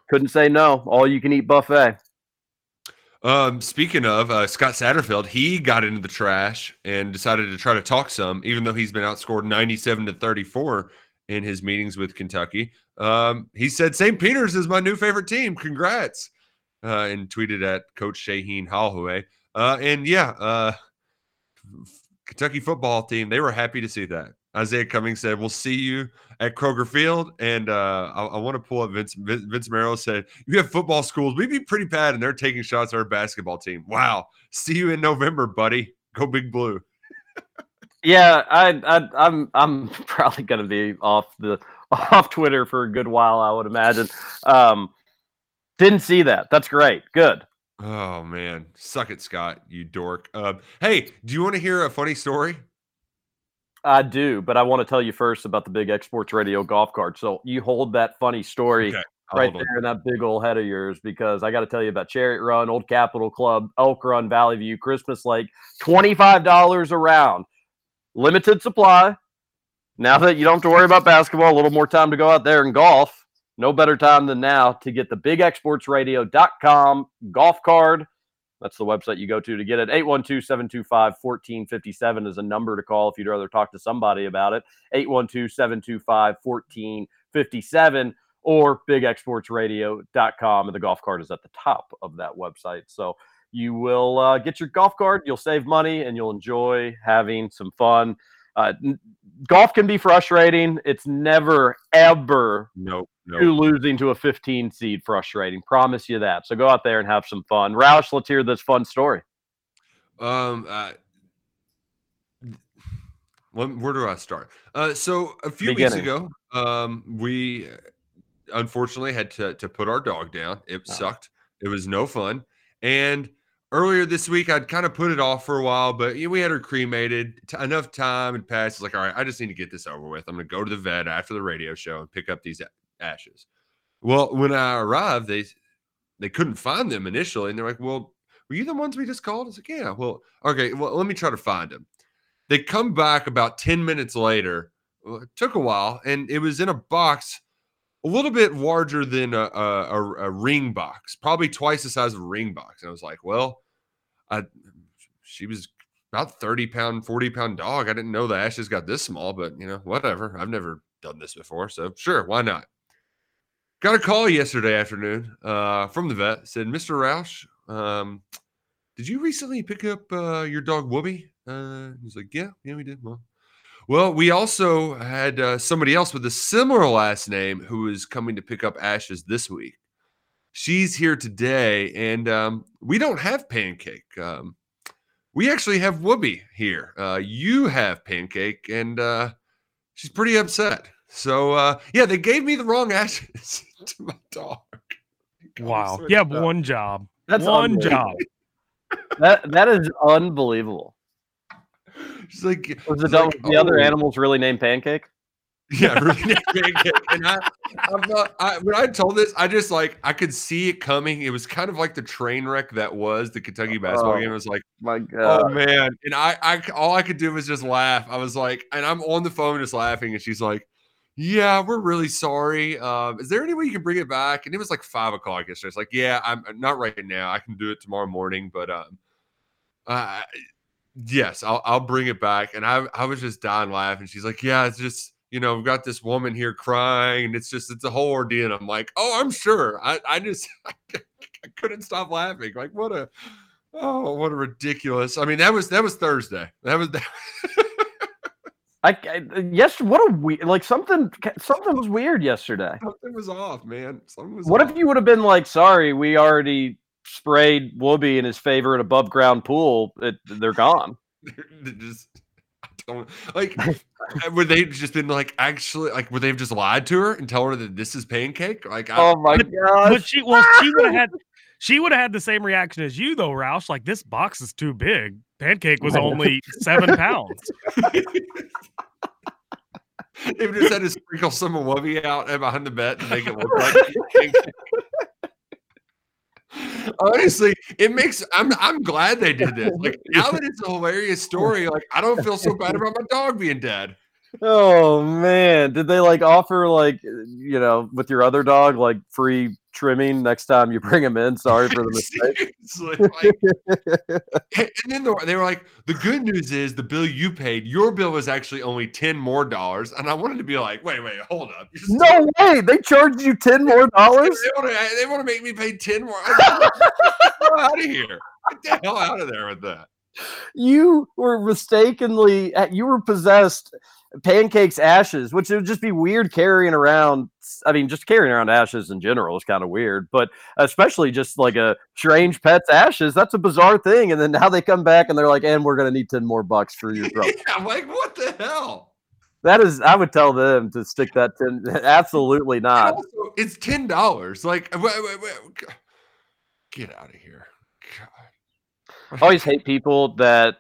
Couldn't say no. All you can eat buffet. Um, speaking of uh, Scott Satterfield, he got into the trash and decided to try to talk some, even though he's been outscored 97 to 34 in his meetings with Kentucky. Um, he said St. Peter's is my new favorite team. Congrats. Uh, and tweeted at Coach Shaheen Holloway. Uh, and yeah, uh, Kentucky football team, they were happy to see that. Isaiah Cummings said, "We'll see you at Kroger Field." And uh, I, I want to pull up Vince. Vince, Marrow said, "You have football schools. We'd be pretty bad, and they're taking shots at our basketball team. Wow. See you in November, buddy. Go Big Blue." Yeah, I, I I'm I'm [LAUGHS] probably going to be off the [LAUGHS] off Twitter for a good while. I would imagine. Um, didn't see that. That's great. Good. Oh man, suck it, Scott. You dork. Um, hey, do you want to hear a funny story? I do, but I want to tell you first about the Big X Sports Radio golf cart. So you hold that funny story Okay, right hold on. there in that big old head of yours because I got to tell you about Chariot Run, Old Capitol Club, Elk Run, Valley View, Christmas Lake, twenty five dollars a round, limited supply. Now that you don't have to worry about basketball, a little more time to go out there and golf. No better time than now to get the bigxsportsradio.com golf card. That's the website you go to to get it. 812 725 1457 is a number to call if you'd rather talk to somebody about it. 812 725 1457 or bigxsportsradio.com. And the golf card is at the top of that website. So you will uh, get your golf card, you'll save money, and you'll enjoy having some fun. Uh, golf can be frustrating. It's never, ever Nope. You Nope. losing to a 15 seed frustrating. Promise you that. So go out there and have some fun. Roush, let's hear this fun story. Um, uh, where, where do I start? Uh, so a few weeks ago, um, we uh, unfortunately had to to put our dog down. It Oh. sucked. It was no fun, and earlier this week, I'd kind of put it off for a while, but you know, we had her cremated. T- enough time had passed. It's like, all right, I just need to get this over with. I'm going to go to the vet after the radio show and pick up these ashes. Well, when I arrived, they they couldn't find them initially, and they're like, "Well, were you the ones we just called?" I was like, "Yeah." Well, okay. Well, let me try to find them. They come back about ten minutes later. Well, it took a while, and it was in a box a little bit larger than a, a, a, a ring box, probably twice the size of a ring box. And I was like, "Well, I she was about 30 pound, 40 pound dog. I didn't know the ashes got this small, but you know, whatever. I've never done this before. So sure, why not? Got a call yesterday afternoon uh, from the vet. Said, Mr. Roush, um, did you recently pick up uh, your dog Whoopi? Uh, he's like, yeah, yeah, we did. Well, well, we also had uh, somebody else with a similar last name who is coming to pick up ashes this week. She's here today, and um, we don't have Pancake. Um, we actually have Whoopi here. Uh, you have Pancake, and uh, she's pretty upset. So uh, yeah, they gave me the wrong ashes [LAUGHS] to my dog. Wow. switched Yeah, one job. That's one job. [LAUGHS] That that is unbelievable. She's like, Was the, dog, like, the other "Oh." animals really named Pancake? [LAUGHS] Yeah, really named Pancake. And I, I'm not, I, when I told this, I just like I could see it coming. It was kind of like the train wreck that was the Kentucky basketball Oh, game. It was like, My God. oh man, and I, I, all I could do was just laugh. I was like, and I'm on the phone just laughing, and she's like, "Yeah, we're really sorry. Um, is there any way you can bring it back?" And it was like five o'clock yesterday. It's like, "Yeah, I'm not right now. I can do it tomorrow morning, but um, uh, yes, I'll, I'll bring it back." And I, I was just dying laughing. She's like, "Yeah, it's just." You know, we've got this woman here crying, and it's just it's a whole ordeal. And I'm like, oh, I'm sure. I, I just [LAUGHS] I couldn't stop laughing. Like, what a oh, what a ridiculous. I mean, that was that was Thursday. That was [LAUGHS] I, I yes. What a weird like something something was weird yesterday. something was off, man. Something was What off. if you would have been like, sorry, we already sprayed Whoopi in his favorite above ground pool. It, they're gone. [LAUGHS] They just I don't like [LAUGHS] would they just been like actually like would they have just lied to her and tell her that this is pancake? Like I, Oh my god But she well, she would have had [LAUGHS] she would have had the same reaction as you though, Roush. Like this box is too big. Pancake was only seven [LAUGHS] pounds. they've just had to sprinkle some Wubby out and behind the bet to make it look like pancake. Honestly, it makes I'm I'm glad they did this. Like now that it's a hilarious story, like I don't feel so bad about my dog being dead. Oh man, did they like offer like you know with your other dog like free trimming next time you bring him in? Sorry for the [LAUGHS] mistake. Like, [LAUGHS] and then the- they were like, the good news is the bill you paid, your bill was actually only ten more dollars. And I wanted to be like, wait, wait, hold up. No way, they charged you ten more [LAUGHS] dollars. They want to they want to make me pay ten more. I was like, Get the hell out of here. Get the hell out of there with that. You were mistakenly you were possessed pancakes ashes, which it would just be weird carrying around. I mean, just carrying around ashes in general is kind of weird, but especially just like a strange pet's ashes, that's a bizarre thing. And then now they come back and they're like, and we're gonna need 10 more bucks for your throat. [LAUGHS] Yeah, I'm like, what the hell? that is I would tell them to stick that 10 [LAUGHS] absolutely not. also, it's ten dollars. Like, wait, wait, wait. Get out of here. God. I always hate people that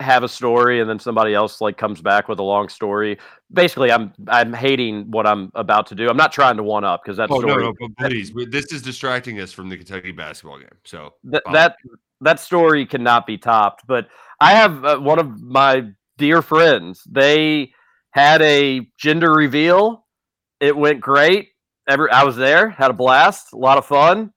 have a story and then somebody else like comes back with a long story. Basically, I'm I'm hating what I'm about to do. I'm not trying to one up because that Oh no, story no, but please, this is distracting us from the Kentucky basketball game. So Th- that that story cannot be topped. But I have uh, one of my dear friends. They had a gender reveal. It went great. Every I was there, had a blast, a lot of fun.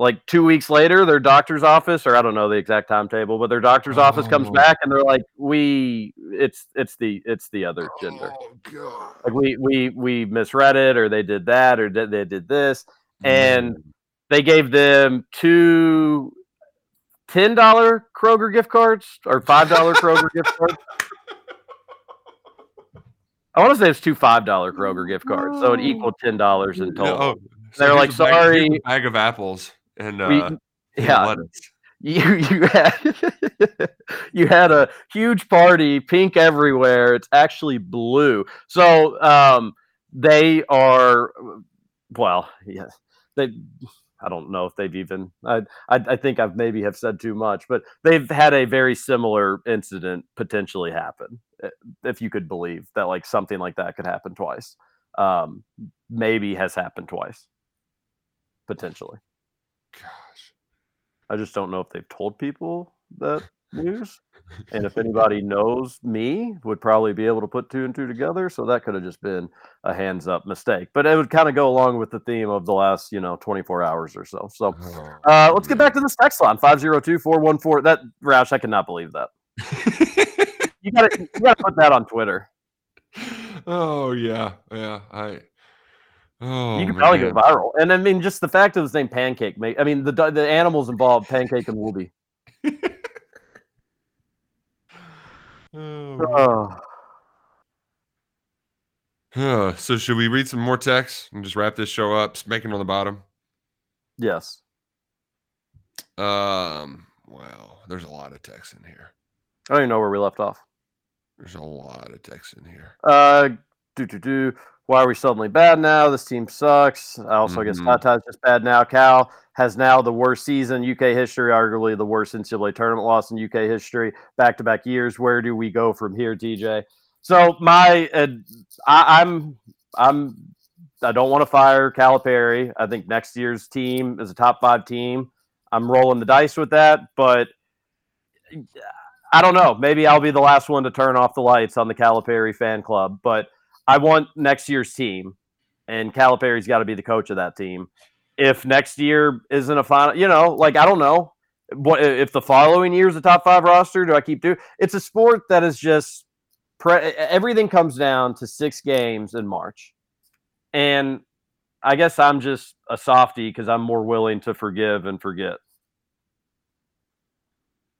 Like two weeks later, their doctor's office, or I don't know the exact timetable, but their doctor's office comes Oh. back and they're like, "We, it's it's the it's the other gender. Oh god. Like we we we misread it, or they did that, or did, they did this." and mm. they gave them two ten dollar Kroger gift cards or five dollar [LAUGHS] Kroger gift cards. I want to say it's two five dollar Kroger gift cards, so it equaled ten dollars in No, total. oh, They're like, a bag- "Sorry." bag of apples and uh, and yeah, lettuce. [LAUGHS] you you had [LAUGHS] you had a huge party, pink everywhere. It's actually blue. So um, they are well, yes, they I don't know if they've even. I, I I think I've maybe have said too much, but they've had a very similar incident potentially happen. If you could believe that, like something like that could happen twice. Um, maybe has happened twice, potentially. Gosh. I just don't know if they've told people that [LAUGHS] news. And if anybody knows me, would probably be able to put two and two together. So that could have just been a hands up mistake. But it would kind of go along with the theme of the last, you know, 24 hours or so. So Oh, uh, let's get back to this text line 502 414. That Roush, I cannot believe that. [LAUGHS] you gotta you gotta put that on Twitter. oh yeah, yeah. I. Oh, you can probably man. go viral. And I mean, just the fact of the name pancake, I mean the the animals involved, pancake and Wooby. [LAUGHS] Oh, Oh, so should we read some more text and just wrap this show up? Spanking on the bottom. yes. Um. Wow, there's a lot of text in here. I don't even know where we left off. There's a lot of text in here. Uh, do do do. Why are we suddenly bad now? This team sucks. I also guess Mhm. Tata's just bad now. Cal has now the worst season in UK history, arguably the worst NCAA tournament loss in UK history, back to back years. Where do we go from here, TJ? So my, uh, I, I'm, I'm, I don't want to fire Calipari. I think next year's team is a top five team. I'm rolling the dice with that, but I don't know. Maybe I'll be the last one to turn off the lights on the Calipari fan club, but I want next year's team, and Calipari's got to be the coach of that team. If next year isn't a final, you know, like I don't know what if the following year's a top five roster. Do I keep doing? It's a sport that is just pre- everything comes down to six games in March, and I guess I'm just a softie because I'm more willing to forgive and forget.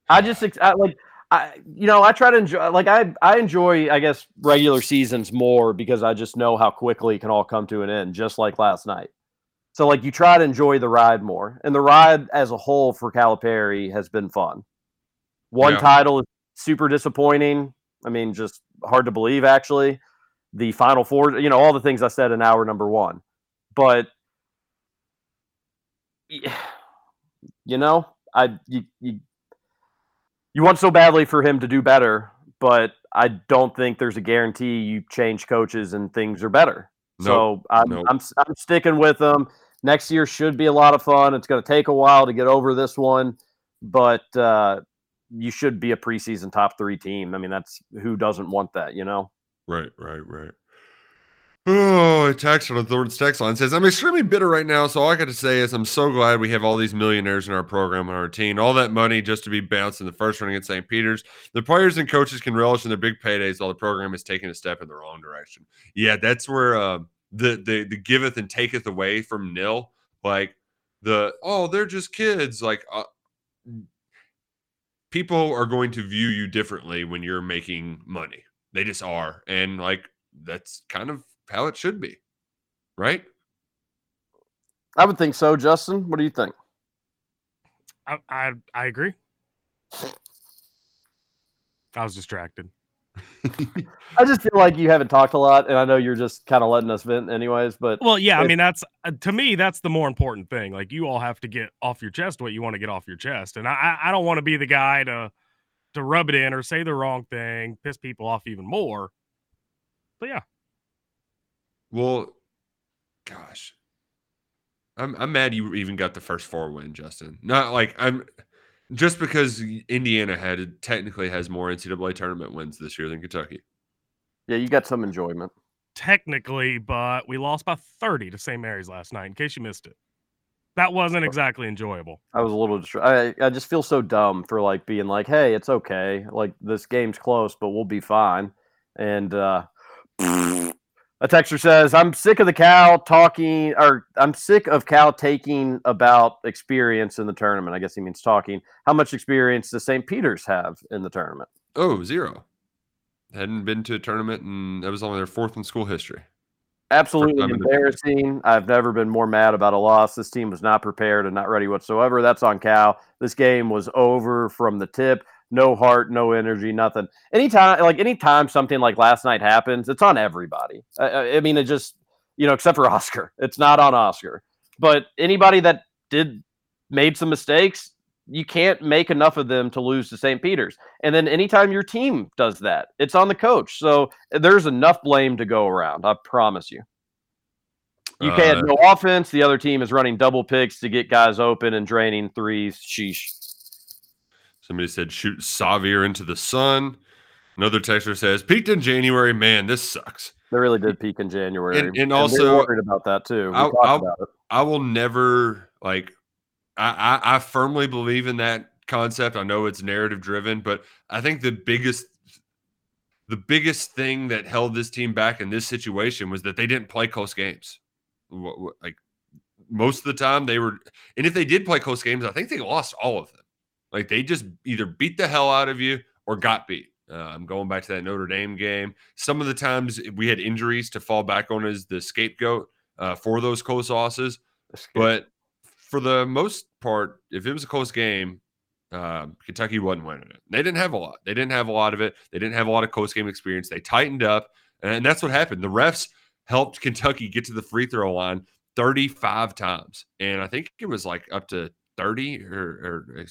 I just I, like I you know I try to enjoy like I I enjoy I guess regular seasons more because I just know how quickly it can all come to an end, just like last night. So like you try to enjoy the ride more, and the ride as a whole for Calipari has been fun. One Yeah. title is super disappointing. I mean, just hard to believe actually. The final four, you know, all the things I said in hour number one, but [SIGHS] you know, I you, you you want so badly for him to do better, but I don't think there's a guarantee you change coaches and things are better. Nope, So I'm, nope. I'm I'm sticking with them. Next year should be a lot of fun. It's going to take a while to get over this one, but uh, you should be a preseason top three team. I mean, that's who doesn't want that, you know? Right, right, right. Oh, a text on third text line says, I'm extremely bitter right now. So all I got to say is I'm so glad we have all these millionaires in our program on our team. All that money just to be bounced in the first round against St. Peter's. The players and coaches can relish in their big paydays while the program is taking a step in the wrong direction. Yeah, that's where uh, the, the the giveth and taketh away from NIL. Like the oh, they're just kids. Like uh, people are going to view you differently when you're making money. They just are. And like that's kind of how it should be. Right? I would think so, Justin. What do you think? I, I I agree. I was distracted. [LAUGHS] I just feel like you haven't talked a lot, and I know you're just kind of letting us vent, anyways. But Well, yeah, I mean that's uh, to me that's the more important thing. Like you all have to get off your chest what you want to get off your chest, and I I- I don't want to be the guy to to rub it in or say the wrong thing, piss people off even more. But yeah, Well, gosh. I'm I'm mad you even got the first four win, Justin. Not like I'm just because Indiana had technically has more NCAA tournament wins this year than Kentucky. yeah, you got some enjoyment. technically, but we lost by 30 to St. Mary's last night. In case you missed it, that wasn't exactly enjoyable. I was a little distra- I I just feel so dumb for like being like, hey, it's okay. Like this game's close, but we'll be fine. And uh a texter says, I'm sick of the cow talking or I'm sick of Cal taking about experience in the tournament. I guess he means talking. How much experience does St. Peter's have in the tournament? Oh, zero. Hadn't been to a tournament and that was only their fourth in school history. Absolutely time in the- embarrassing. I've never been more mad about a loss. This team was not prepared and not ready whatsoever. That's on Cal. This game was over from the tip. No heart, no energy, nothing. Anytime, like anytime something like last night happens, it's on everybody. I- I, mean, it just you know, except for [LAUGHS] Oscar, it's not on Oscar. But anybody that did made some mistakes. You can't make enough of them to lose to St. Peter's. And then anytime your team does that, it's on the coach. So there's enough blame to go around. I promise you. UK had Uh, no offense. The other team is running double picks to get guys open and draining threes. Sheesh. Somebody said shoot Xavier into the sun. Another texter says peaked in January. Man, this sucks. They really did peak in January. And, and we're also, worried about that too. We I'll- I'll- about it. I will never like. I, I I firmly believe in that concept. I know it's narrative driven, but I think the biggest the biggest thing that held this team back in this situation was that they didn't play close games. Like most of the time, they were, and if they did play close games, I think they lost all of them. Like they just either beat the hell out of you or got beat. Uh, I'm going back to that Notre Dame game. Some of the times we had injuries to fall back on as the scapegoat uh, for those close losses. But for the most part, if it was a close game, um, Kentucky wasn't winning it. They didn't have a lot. They didn't have a lot of it. They didn't have a lot of close game experience. They tightened up, and that's what happened. The refs helped Kentucky get to the free throw line 35 times, and I think it was like up to 30 or, or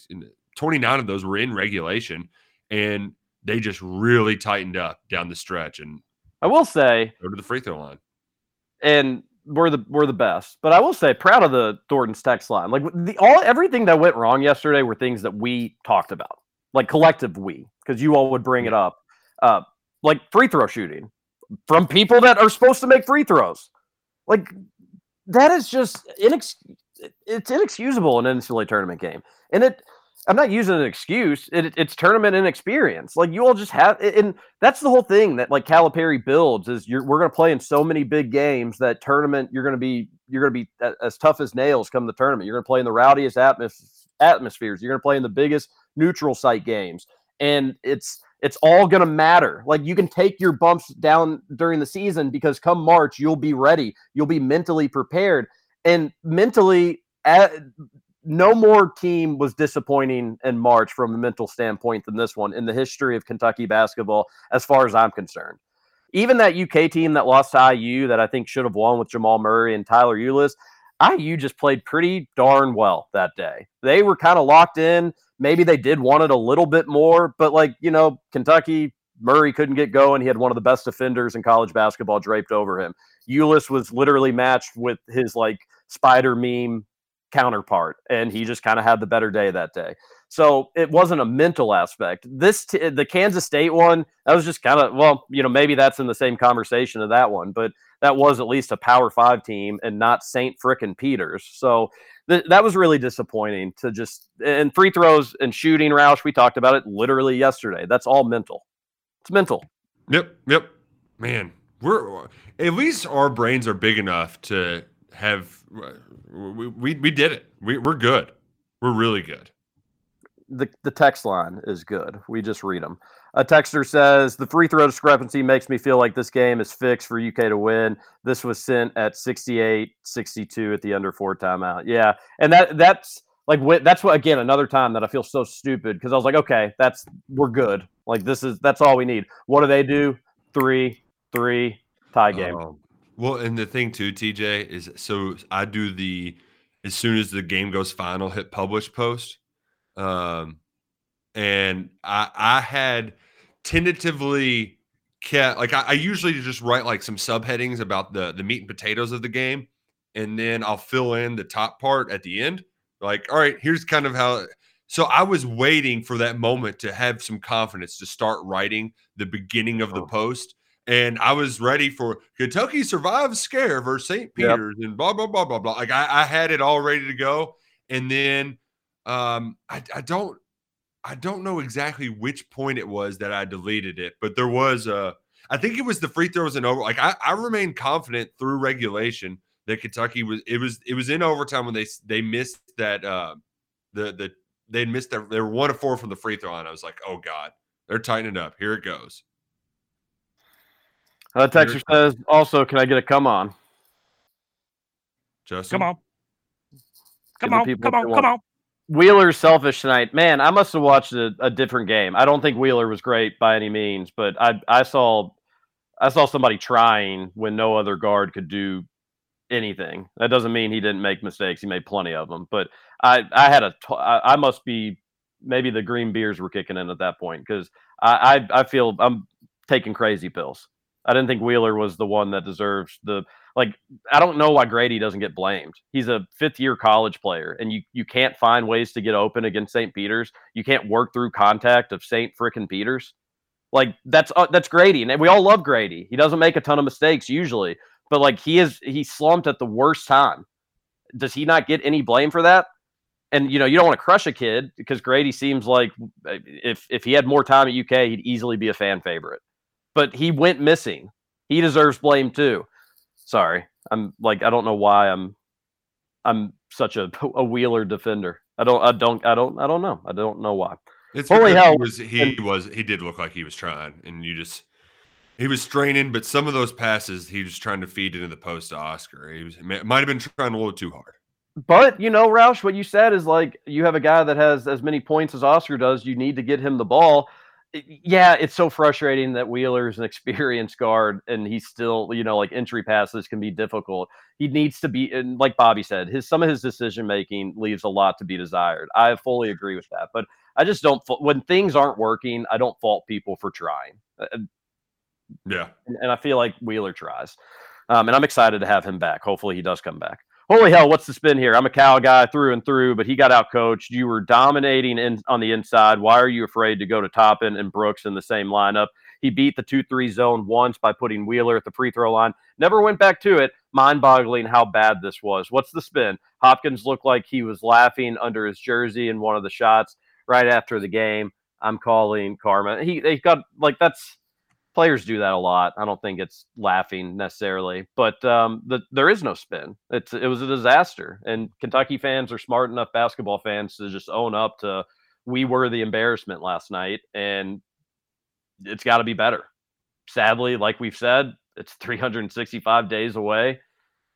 29 of those were in regulation, and they just really tightened up down the stretch and I will say, go to the free throw line. and we're the we're the best. But I will say, proud of the Thornton's text line. Like the all everything that went wrong yesterday were things that we talked about, like collective we, because you all would bring it up, uh, like free throw shooting from people that are supposed to make free throws. Like that is just inex- it's inexcusable in an NCAA tournament game, and it. I'm not using an excuse. It, it's tournament inexperience. Like you all just have, and that's the whole thing that like Calipari builds is you're we're going to play in so many big games that tournament you're going to be you're going to be as tough as nails come the tournament. You're going to play in the rowdiest atmos- atmospheres. You're going to play in the biggest neutral site games, and it's it's all going to matter. Like you can take your bumps down during the season because come March you'll be ready. You'll be mentally prepared, and mentally. At, no more team was disappointing in March from a mental standpoint than this one in the history of Kentucky basketball, as far as I'm concerned. Even that UK team that lost to IU that I think should have won with Jamal Murray and Tyler Ulis, IU just played pretty darn well that day. They were kind of locked in. Maybe they did want it a little bit more, but like, you know, Kentucky, Murray couldn't get going. He had one of the best defenders in college basketball draped over him. Ulis was literally matched with his like spider meme counterpart and he just kind of had the better day that day. So it wasn't a mental aspect. This t- the kansas state one that was just kind of well you know maybe that's in the same conversation of that one but that was at least a power five team and not saint frickin peters. So th- that was really disappointing to just and free throws and shooting roush we talked about it literally yesterday. That's all mental. It's mental. Yep, yep. Man, we're at least our brains are big enough to have we we, we did it. We, we're good. We're really good. the, the text line is good. We just read them. A texter says the free throw discrepancy makes me feel like this game is fixed for UK to win. This was sent at 68 62 at the under four timeout. Yeah. And that that's like that's what again another time that I feel so stupid because I was like, okay, that's we're good. Like this is that's all we need. What do they do? Three, three, tie game. Um, well, and the thing too, TJ, is so I do the as soon as the game goes final, hit publish post. Um, and I I had tentatively kept like I, I usually just write like some subheadings about the the meat and potatoes of the game, and then I'll fill in the top part at the end. Like, all right, here's kind of how. So I was waiting for that moment to have some confidence to start writing the beginning of the post. And I was ready for Kentucky survives scare versus St. Yep. Peter's and blah blah blah blah blah. Like I, I had it all ready to go, and then um, I, I don't I don't know exactly which point it was that I deleted it, but there was a I think it was the free throws and over. Like I, I remained confident through regulation that Kentucky was it was it was in overtime when they they missed that uh, the the they missed their they were one of four from the free throw line. I was like, oh god, they're tightening up. Here it goes. Uh, a texter says also, can I get a come on? Justin, Come on. Come on. Come on. Come on. Wheeler's selfish tonight. Man, I must have watched a, a different game. I don't think Wheeler was great by any means, but I I saw I saw somebody trying when no other guard could do anything. That doesn't mean he didn't make mistakes. He made plenty of them. But I, I had a, t- I, I must be, maybe the green beers were kicking in at that point because I, I, I feel I'm taking crazy pills. I didn't think Wheeler was the one that deserves the like. I don't know why Grady doesn't get blamed. He's a fifth year college player, and you you can't find ways to get open against St. Peter's. You can't work through contact of St. frickin' Peter's. Like that's uh, that's Grady, and we all love Grady. He doesn't make a ton of mistakes usually, but like he is he slumped at the worst time. Does he not get any blame for that? And you know you don't want to crush a kid because Grady seems like if if he had more time at UK, he'd easily be a fan favorite. But he went missing. He deserves blame too. Sorry, I'm like I don't know why I'm I'm such a [LAUGHS] a Wheeler defender. I don't I don't I don't I don't know. I don't know why. It's Holy hell! He was he and- was he did look like he was trying, and you just he was straining, but some of those passes he was trying to feed into the post to Oscar. He was might have been trying a little too hard. But you know, Roush, what you said is like you have a guy that has as many points as Oscar does. You need to get him the ball. Yeah, it's so frustrating that Wheeler's an experienced guard and he's still, you know, like entry passes can be difficult. He needs to be, and like Bobby said, his some of his decision making leaves a lot to be desired. I fully agree with that, but I just don't. When things aren't working, I don't fault people for trying. Yeah. and, and I feel like Wheeler tries. Um, and I'm excited to have him back. Hopefully, he does come back. Holy hell, what's the spin here? I'm a cow guy through and through, but he got out coached. You were dominating in, on the inside. Why are you afraid to go to Toppin and Brooks in the same lineup? He beat the 2 3 zone once by putting Wheeler at the free throw line. Never went back to it. Mind boggling how bad this was. What's the spin? Hopkins looked like he was laughing under his jersey in one of the shots right after the game. I'm calling karma. He they got like that's players do that a lot. I don't think it's laughing necessarily, but um, the, there is no spin. It's it was a disaster, and Kentucky fans are smart enough basketball fans to just own up to we were the embarrassment last night, and it's got to be better. Sadly, like we've said, it's 365 days away.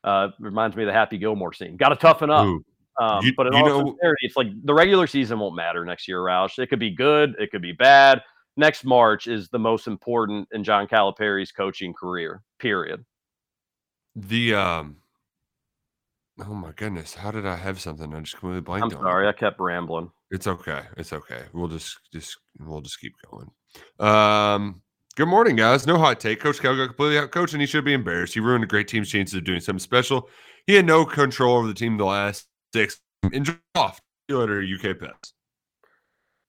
Uh, reminds me of the Happy Gilmore scene. Got to toughen up. Ooh. Um, You- but in all know- sincerity, it's like the regular season won't matter next year, Roush. It could be good, it could be bad. Next March is the most important in John Calipari's coaching career. Period. The um Oh my goodness, how did I have something? I just completely blanked I'm on. sorry, I kept rambling. It's okay. It's okay. We'll just just we'll just keep going. Um good morning, guys. No hot take. Coach Cal got completely out coached and he should be embarrassed. He ruined a great team's chances of doing something special. He had no control over the team the last six. Enjoy off. See you later, UK Pets.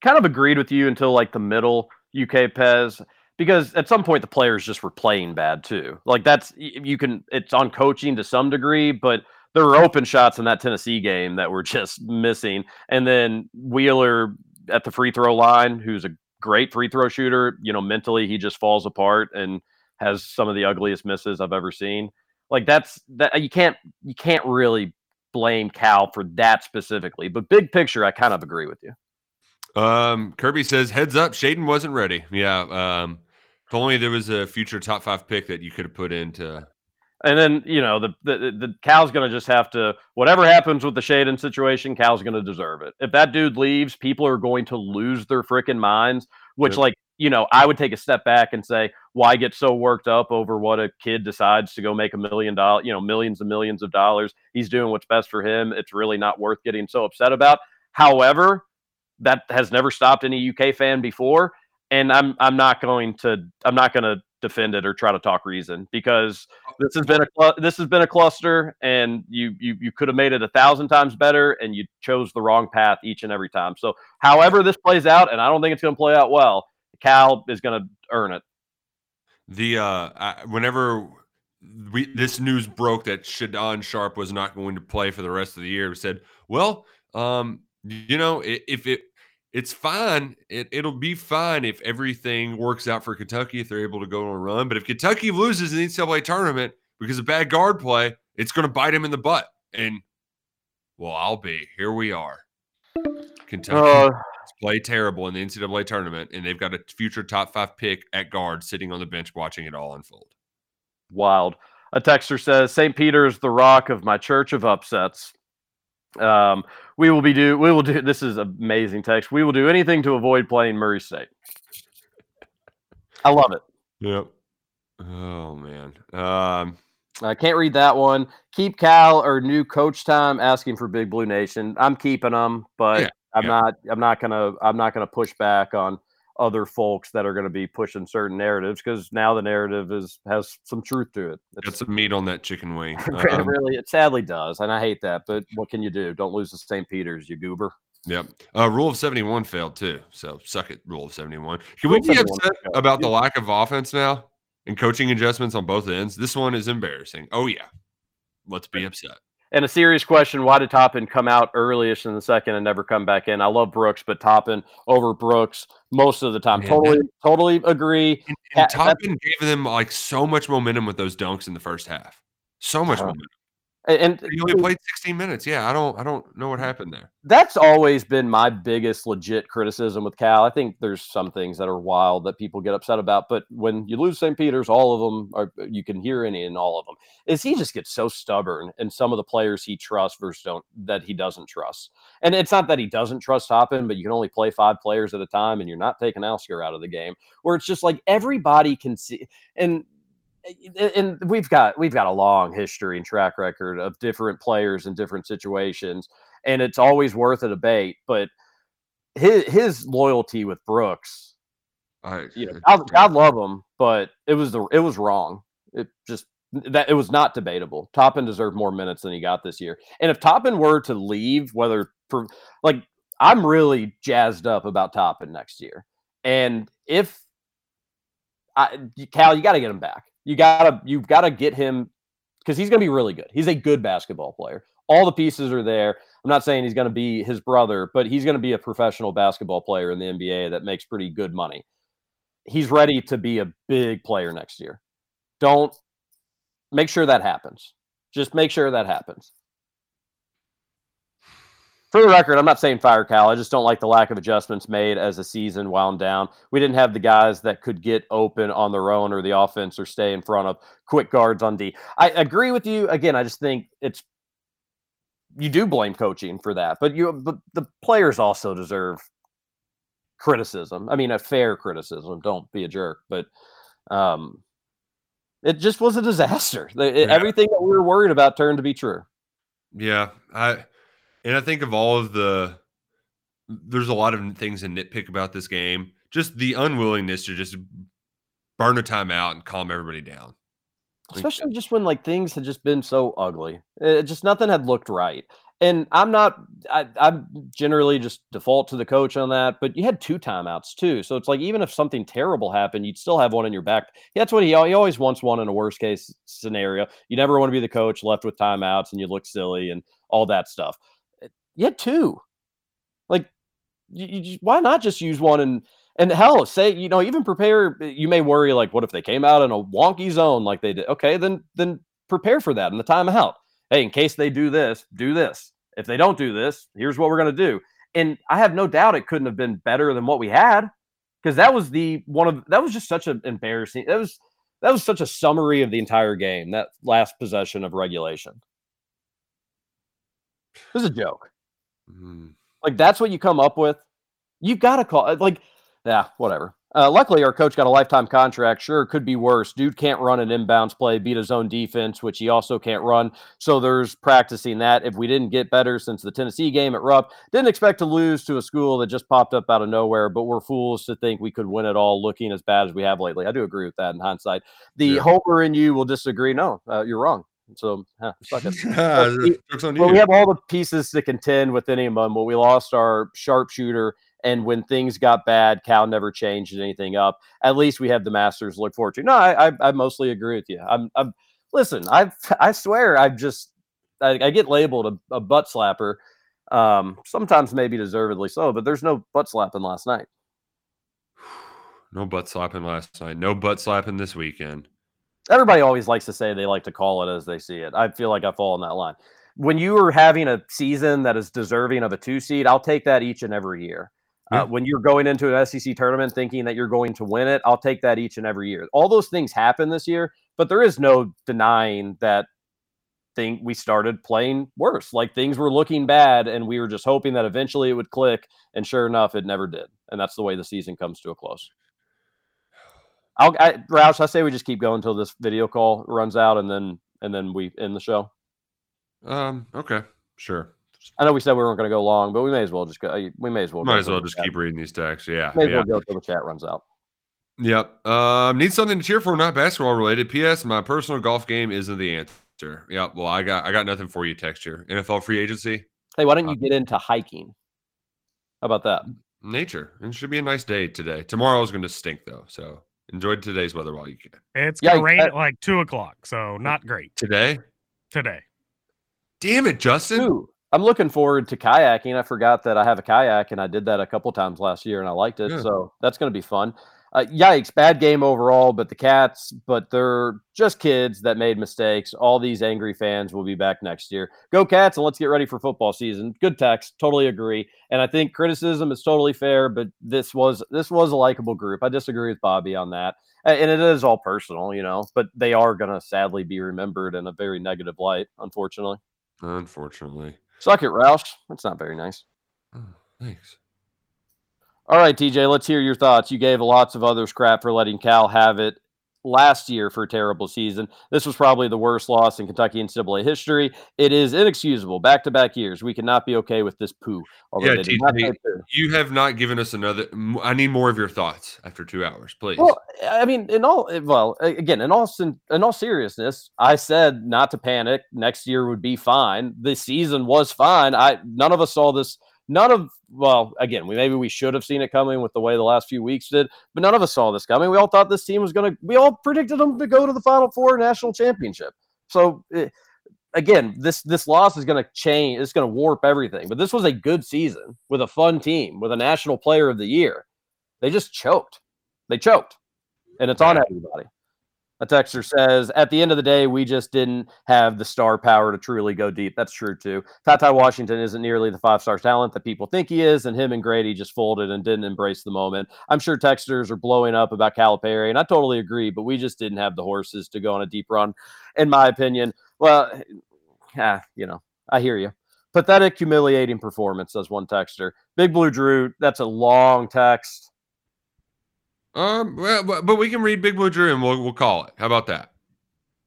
Kind of agreed with you until like the middle UK Pez because at some point the players just were playing bad too. Like that's you can it's on coaching to some degree, but there were open shots in that Tennessee game that were [LAUGHS] just missing. And then Wheeler at the free throw line, who's a great free throw shooter, you know, mentally he just falls apart and has some of the ugliest misses I've ever seen. Like that's that you can't you can't really blame Cal for that specifically. But big picture, I kind of agree with you. Um, Kirby says, "Heads up, Shaedon wasn't ready." Yeah. Um, if only there was a future top five pick that you could have put into. And then you know the the, the Cal's going to just have to whatever happens with the Shaedon situation, Cal's going to deserve it. If that dude leaves, people are going to lose their freaking minds. Which, Yep. like you know, I would take a step back and say, why get so worked up over what a kid decides to go make a million dollars, you know, millions and millions of dollars? He's doing what's best for him. It's really not worth getting so upset about. However, that has never stopped any UK fan before, and I'm I'm not going to I'm not going to defend it or try to talk reason because this has been a this has been a cluster, and you you you could have made it a thousand times better, and you chose the wrong path each and every time. So, however this plays out, and I don't think it's going to play out well, Cal is going to earn it. The uh, I, whenever we this news broke that Shaedon Sharpe was not going to play for the rest of the year, we said, "Well, um, you know, if it it's fine, it it'll be fine if everything works out for Kentucky if they're able to go on a run. But if Kentucky loses in the NCAA tournament because of bad guard play, it's going to bite him in the butt." And well, I'll be here. We are. Kentucky Uh, play terrible in the NCAA tournament, and they've got a future top five pick at guard sitting on the bench watching it all unfold. Wild. A texter says St. Peter is the rock of my church of upsets. Um, we will be do we will do [LAUGHS] this is amazing text. We will do anything to avoid playing Murray State. I love it. Yep. Oh man. Um, I can't read that one. Keep Cal or new coach time asking for Big Blue Nation. I'm keeping them, but Yeah, I'm yeah. not. I'm not gonna. I'm not gonna push back on other folks that are going to be pushing certain narratives because now the narrative is has some truth to it. It's, Got some meat on that chicken wing. [LAUGHS] it Um, really, it sadly does, and I hate that. But what can you do? Don't lose to St. Peter's, you goober. Yep. Uh, rule of 71 failed too. So suck it, rule of 71. Can Rule we be upset about the lack of offense now and coaching adjustments on both ends? This one is embarrassing. Oh, yeah. Let's be upset. And a serious question: Why did Toppin come out earliest in the second and never come back in? I love Brooks, but Toppin over Brooks most of the time. Man, totally, totally agree. And Ha- Toppin gave them like so much momentum with those dunks in the first half. So much Uh-huh. momentum. And, and He only played 16 minutes. Yeah, I don't I don't know what happened there. that's always been my biggest legit criticism with Cal. I think there's some things that are wild that people get upset about, but when you lose St. Peter's, all of them are you can hear any in all of them. Is he just gets so stubborn and some of the players he trusts versus don't that he doesn't trust. And it's not that he doesn't trust Toppin, but you can only play five players at a time and you're not taking Oscar out of the game. Where it's just like everybody can see and and we've got we've got a long history and track record of different players in different situations and it's always worth a debate but his his loyalty with Brooks I, you know God, God love him but it was the it was wrong. It just that it was not debatable. Toppin deserved more minutes than he got this year and if Toppin were to leave whether for like I'm really jazzed up about Toppin next year and if I, Cal, you got to get him back. You gotta, you've got to get him because he's to be really good. He's a good basketball player. All the pieces are there. I'm not saying he's to be his brother, but he's to be a professional basketball player in the NBA that makes pretty good money. He's ready to be a big player next year. Don't make sure that happens. Just make sure that happens. For the record, I'm not saying fire Cal. I just don't like the lack of adjustments made as the season wound down. We didn't have the guys that could get open on their own or the offense or stay in front of quick guards on D. I agree with you. Again, I just think it's you do blame coaching for that, but you but the players also deserve criticism. I mean, a fair criticism. Don't be a jerk, but um it just was a disaster. It- Yeah. Everything that we were worried about turned to be true. Yeah, I and I think of all of the there's a lot of things to nitpick about this game. Just the unwillingness to just burn a timeout and calm everybody down. Especially just when like things had just been so ugly. It just nothing had looked right. And i'm not I, i'm generally just default to the coach on that but you had two timeouts too. So it's like even if something terrible happened you'd still have one in your back. That's what he, he always wants one in a worst case scenario. You never want to be the coach left with timeouts and you look silly and all that stuff had two like you, you why not just use one and and hell, say you know even prepare. Eh, you may worry like, what if they came out in a wonky zone like they did? Okay, then then prepare for that in the timeout. Hey, in case they do this, do this. If they don't do this, here's what we're gonna do. And I have no doubt it couldn't have been better than what we had because that was the one of that was just such an embarrassing. That was that was such a summary of the entire game. That last possession of regulation. It was a joke. Mm, Like that's what you come up with. You've got to call like, yeah, whatever. Uh, luckily, our coach got a lifetime contract. Sure, could be worse. Dude can't run an inbounds play, beat his own defense, which he also can't run. So there's practicing that. If we didn't get better since the Tennessee game at Rupp, didn't expect to lose to a school that just popped up out of nowhere, but we're fools to think we could win it all looking as bad as we have lately. I do agree with that in hindsight. The Yeah. homer in you will disagree. No, uh, you're wrong. So, huh, suck [LAUGHS] it. But we- but we have all the pieces to contend with any of them. But we lost our sharpshooter, and when things got bad, Cal never changed anything up. At least we have the Masters to look forward to. No, I, I, I mostly agree with you. I'm, I'm listen. I, I swear, I just, I, I get labeled a, a butt slapper. Um, sometimes maybe deservedly so, but there's no butt slapping last night. [SIGHS] no butt slapping last night. No butt slapping this weekend. Everybody always likes to say they like to call it as they see it. I feel like I fall in that line. When you are having a season that is deserving of a two seed, I'll take that each and every year. Yeah. Uh, when you're going into an SEC tournament thinking that you're going to win it, I'll take that each and every year. All those things happen this year, but there is no denying that thing we started playing worse. Like things were looking bad, and we were just hoping that eventually it would click. And sure enough, it never did. And that's the way the season comes to a close. I'll, I, Roush, I say we just keep going until this video call runs out, and then and then we end the show. Um. Okay. Sure. I know we said we weren't going to go long, but we may as well just go. uh, We may as well. Might as well just chat- keep reading these texts. Yeah. May as yeah. well go until the chat runs out. Yep. Um, need something to cheer for, not basketball related. P.S. My personal golf game isn't the answer. Yep. Well, I got I got nothing for you. Texture. NFL free agency. Hey, why don't you get into hiking? How about that? Nature. It should be a nice day today. Tomorrow is going to stink though. So enjoy today's weather while you can. It's gonna Yikes, rain that- at like two o'clock, so not great Today. today. Damn it, Justin. Ooh, I'm looking forward to kayaking. I forgot that I have a kayak, and I did that a couple times last year, and I liked it. Yeah. So that's going to be fun. Uh, yikes! Bad game overall, but the Cats, but they're just kids that made mistakes. All these angry fans will be back next year. Go Cats, and let's get ready for football season. Good text, totally agree. And I think criticism is totally fair, but this was this was a likable group. I disagree with Bobby on that, and it is all personal, you know. But they are going to sadly be remembered in a very negative light, unfortunately. Unfortunately. Suck it, Roush. That's not very nice. Oh, thanks. All right, TJ, let's hear your thoughts. You gave lots of others crap for letting Cal have it last year for a terrible season. This was probably the worst loss in Kentucky NCAA history. It is inexcusable. Back to back years. We cannot be okay with this poo. Yeah, they did not TJ, you have not given us another. I need more of your thoughts after two hours, please. Well, I mean, in all well, again, in all in all seriousness, I said not to panic. Next year would be fine. The season was fine. I none of us saw this. None of well, again, we maybe we should have seen it coming with the way the last few weeks did, but none of us saw this coming. We all thought this team was going to. We all predicted them to go to the Final Four national championship. So. eh, Again, this this loss is going to change. It's going to warp everything. But this was a good season with a fun team with a national player of the year. They just choked. They choked and it's on everybody. A texter says, at the end of the day, we just didn't have the star power to truly go deep. That's true too. TyTy Washington isn't nearly the five star talent that people think he is, and him and Grady just folded and didn't embrace the moment. I'm sure texters are blowing up about Calipari, and I totally agree, but we just didn't have the horses to go on a deep run, in my opinion. Well, ah, you know, I hear you. Pathetic, humiliating performance, says one texter. Big Blue Drew, that's a long text. Um, well, but, but we can read Big Blue Drew and we'll we'll call it. How about that?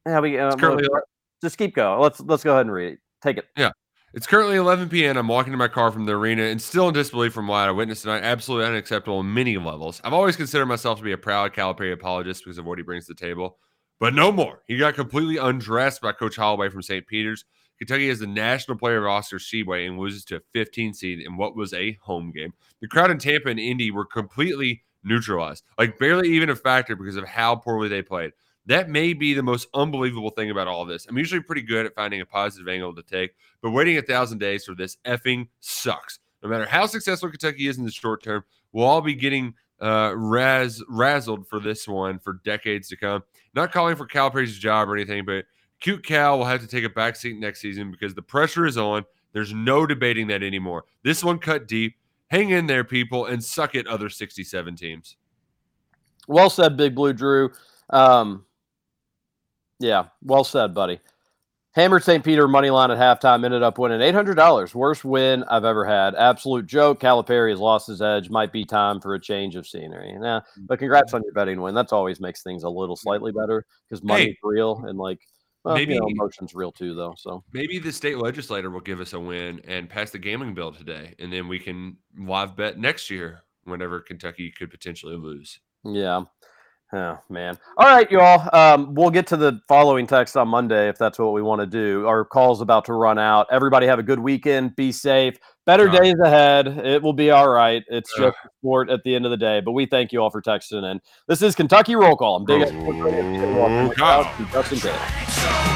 Yeah, we uh, currently- well, just keep going. Let's let's go ahead and read it. Take it. Yeah. It's currently 11 p.m. I'm walking to my car from the arena and still in disbelief from what I witnessed tonight. Absolutely unacceptable on many levels. I've always considered myself to be a proud Calipari apologist because of what he brings to the table, but no more. He got completely undressed by Coach Holloway from St. Peter's. Kentucky is the national player of Oscar Tshiebwe and loses to a 15 seed in what was a home game. The crowd in Tampa and Indy were completely neutralized, like barely even a factor because of how poorly they played. That may be the most unbelievable thing about all this. I'm usually pretty good at finding a positive angle to take, but waiting a thousand days for this effing sucks. No matter how successful Kentucky is in the short term, we'll all be getting uh, raz razzled for this one for decades to come. Not calling for Calipari's job or anything, but cute Cal will have to take a back seat next season because the pressure is on. There's no debating that anymore. This one cut deep. Hang in there, people, and suck it, other 67 teams. Well said, Big Blue Drew. Um, yeah, well said, buddy. Hammered St. Peter money line at halftime ended up winning eight hundred dollars. Worst win I've ever had. Absolute joke. Calipari has lost his edge. Might be time for a change of scenery. Yeah, but congrats on your betting win. That's always makes things a little slightly better because money's Hey. real and like well, you know, Maybe- emotions real too though. So Maybe the state legislator will give us a win and pass the gambling bill today, and then we can live bet next year whenever Kentucky could potentially lose. Yeah. Oh man. All right, y'all. Um, we'll get to the following text on Monday if that's what we want to do. Our call's about to run out. Everybody have a good weekend. Be safe. Better God. days ahead. It will be all right. It's Ugh. just a sport at the end of the day. But we thank you all for texting in. This is Kentucky Roll Call. I'm Big X. Justin Taylor. So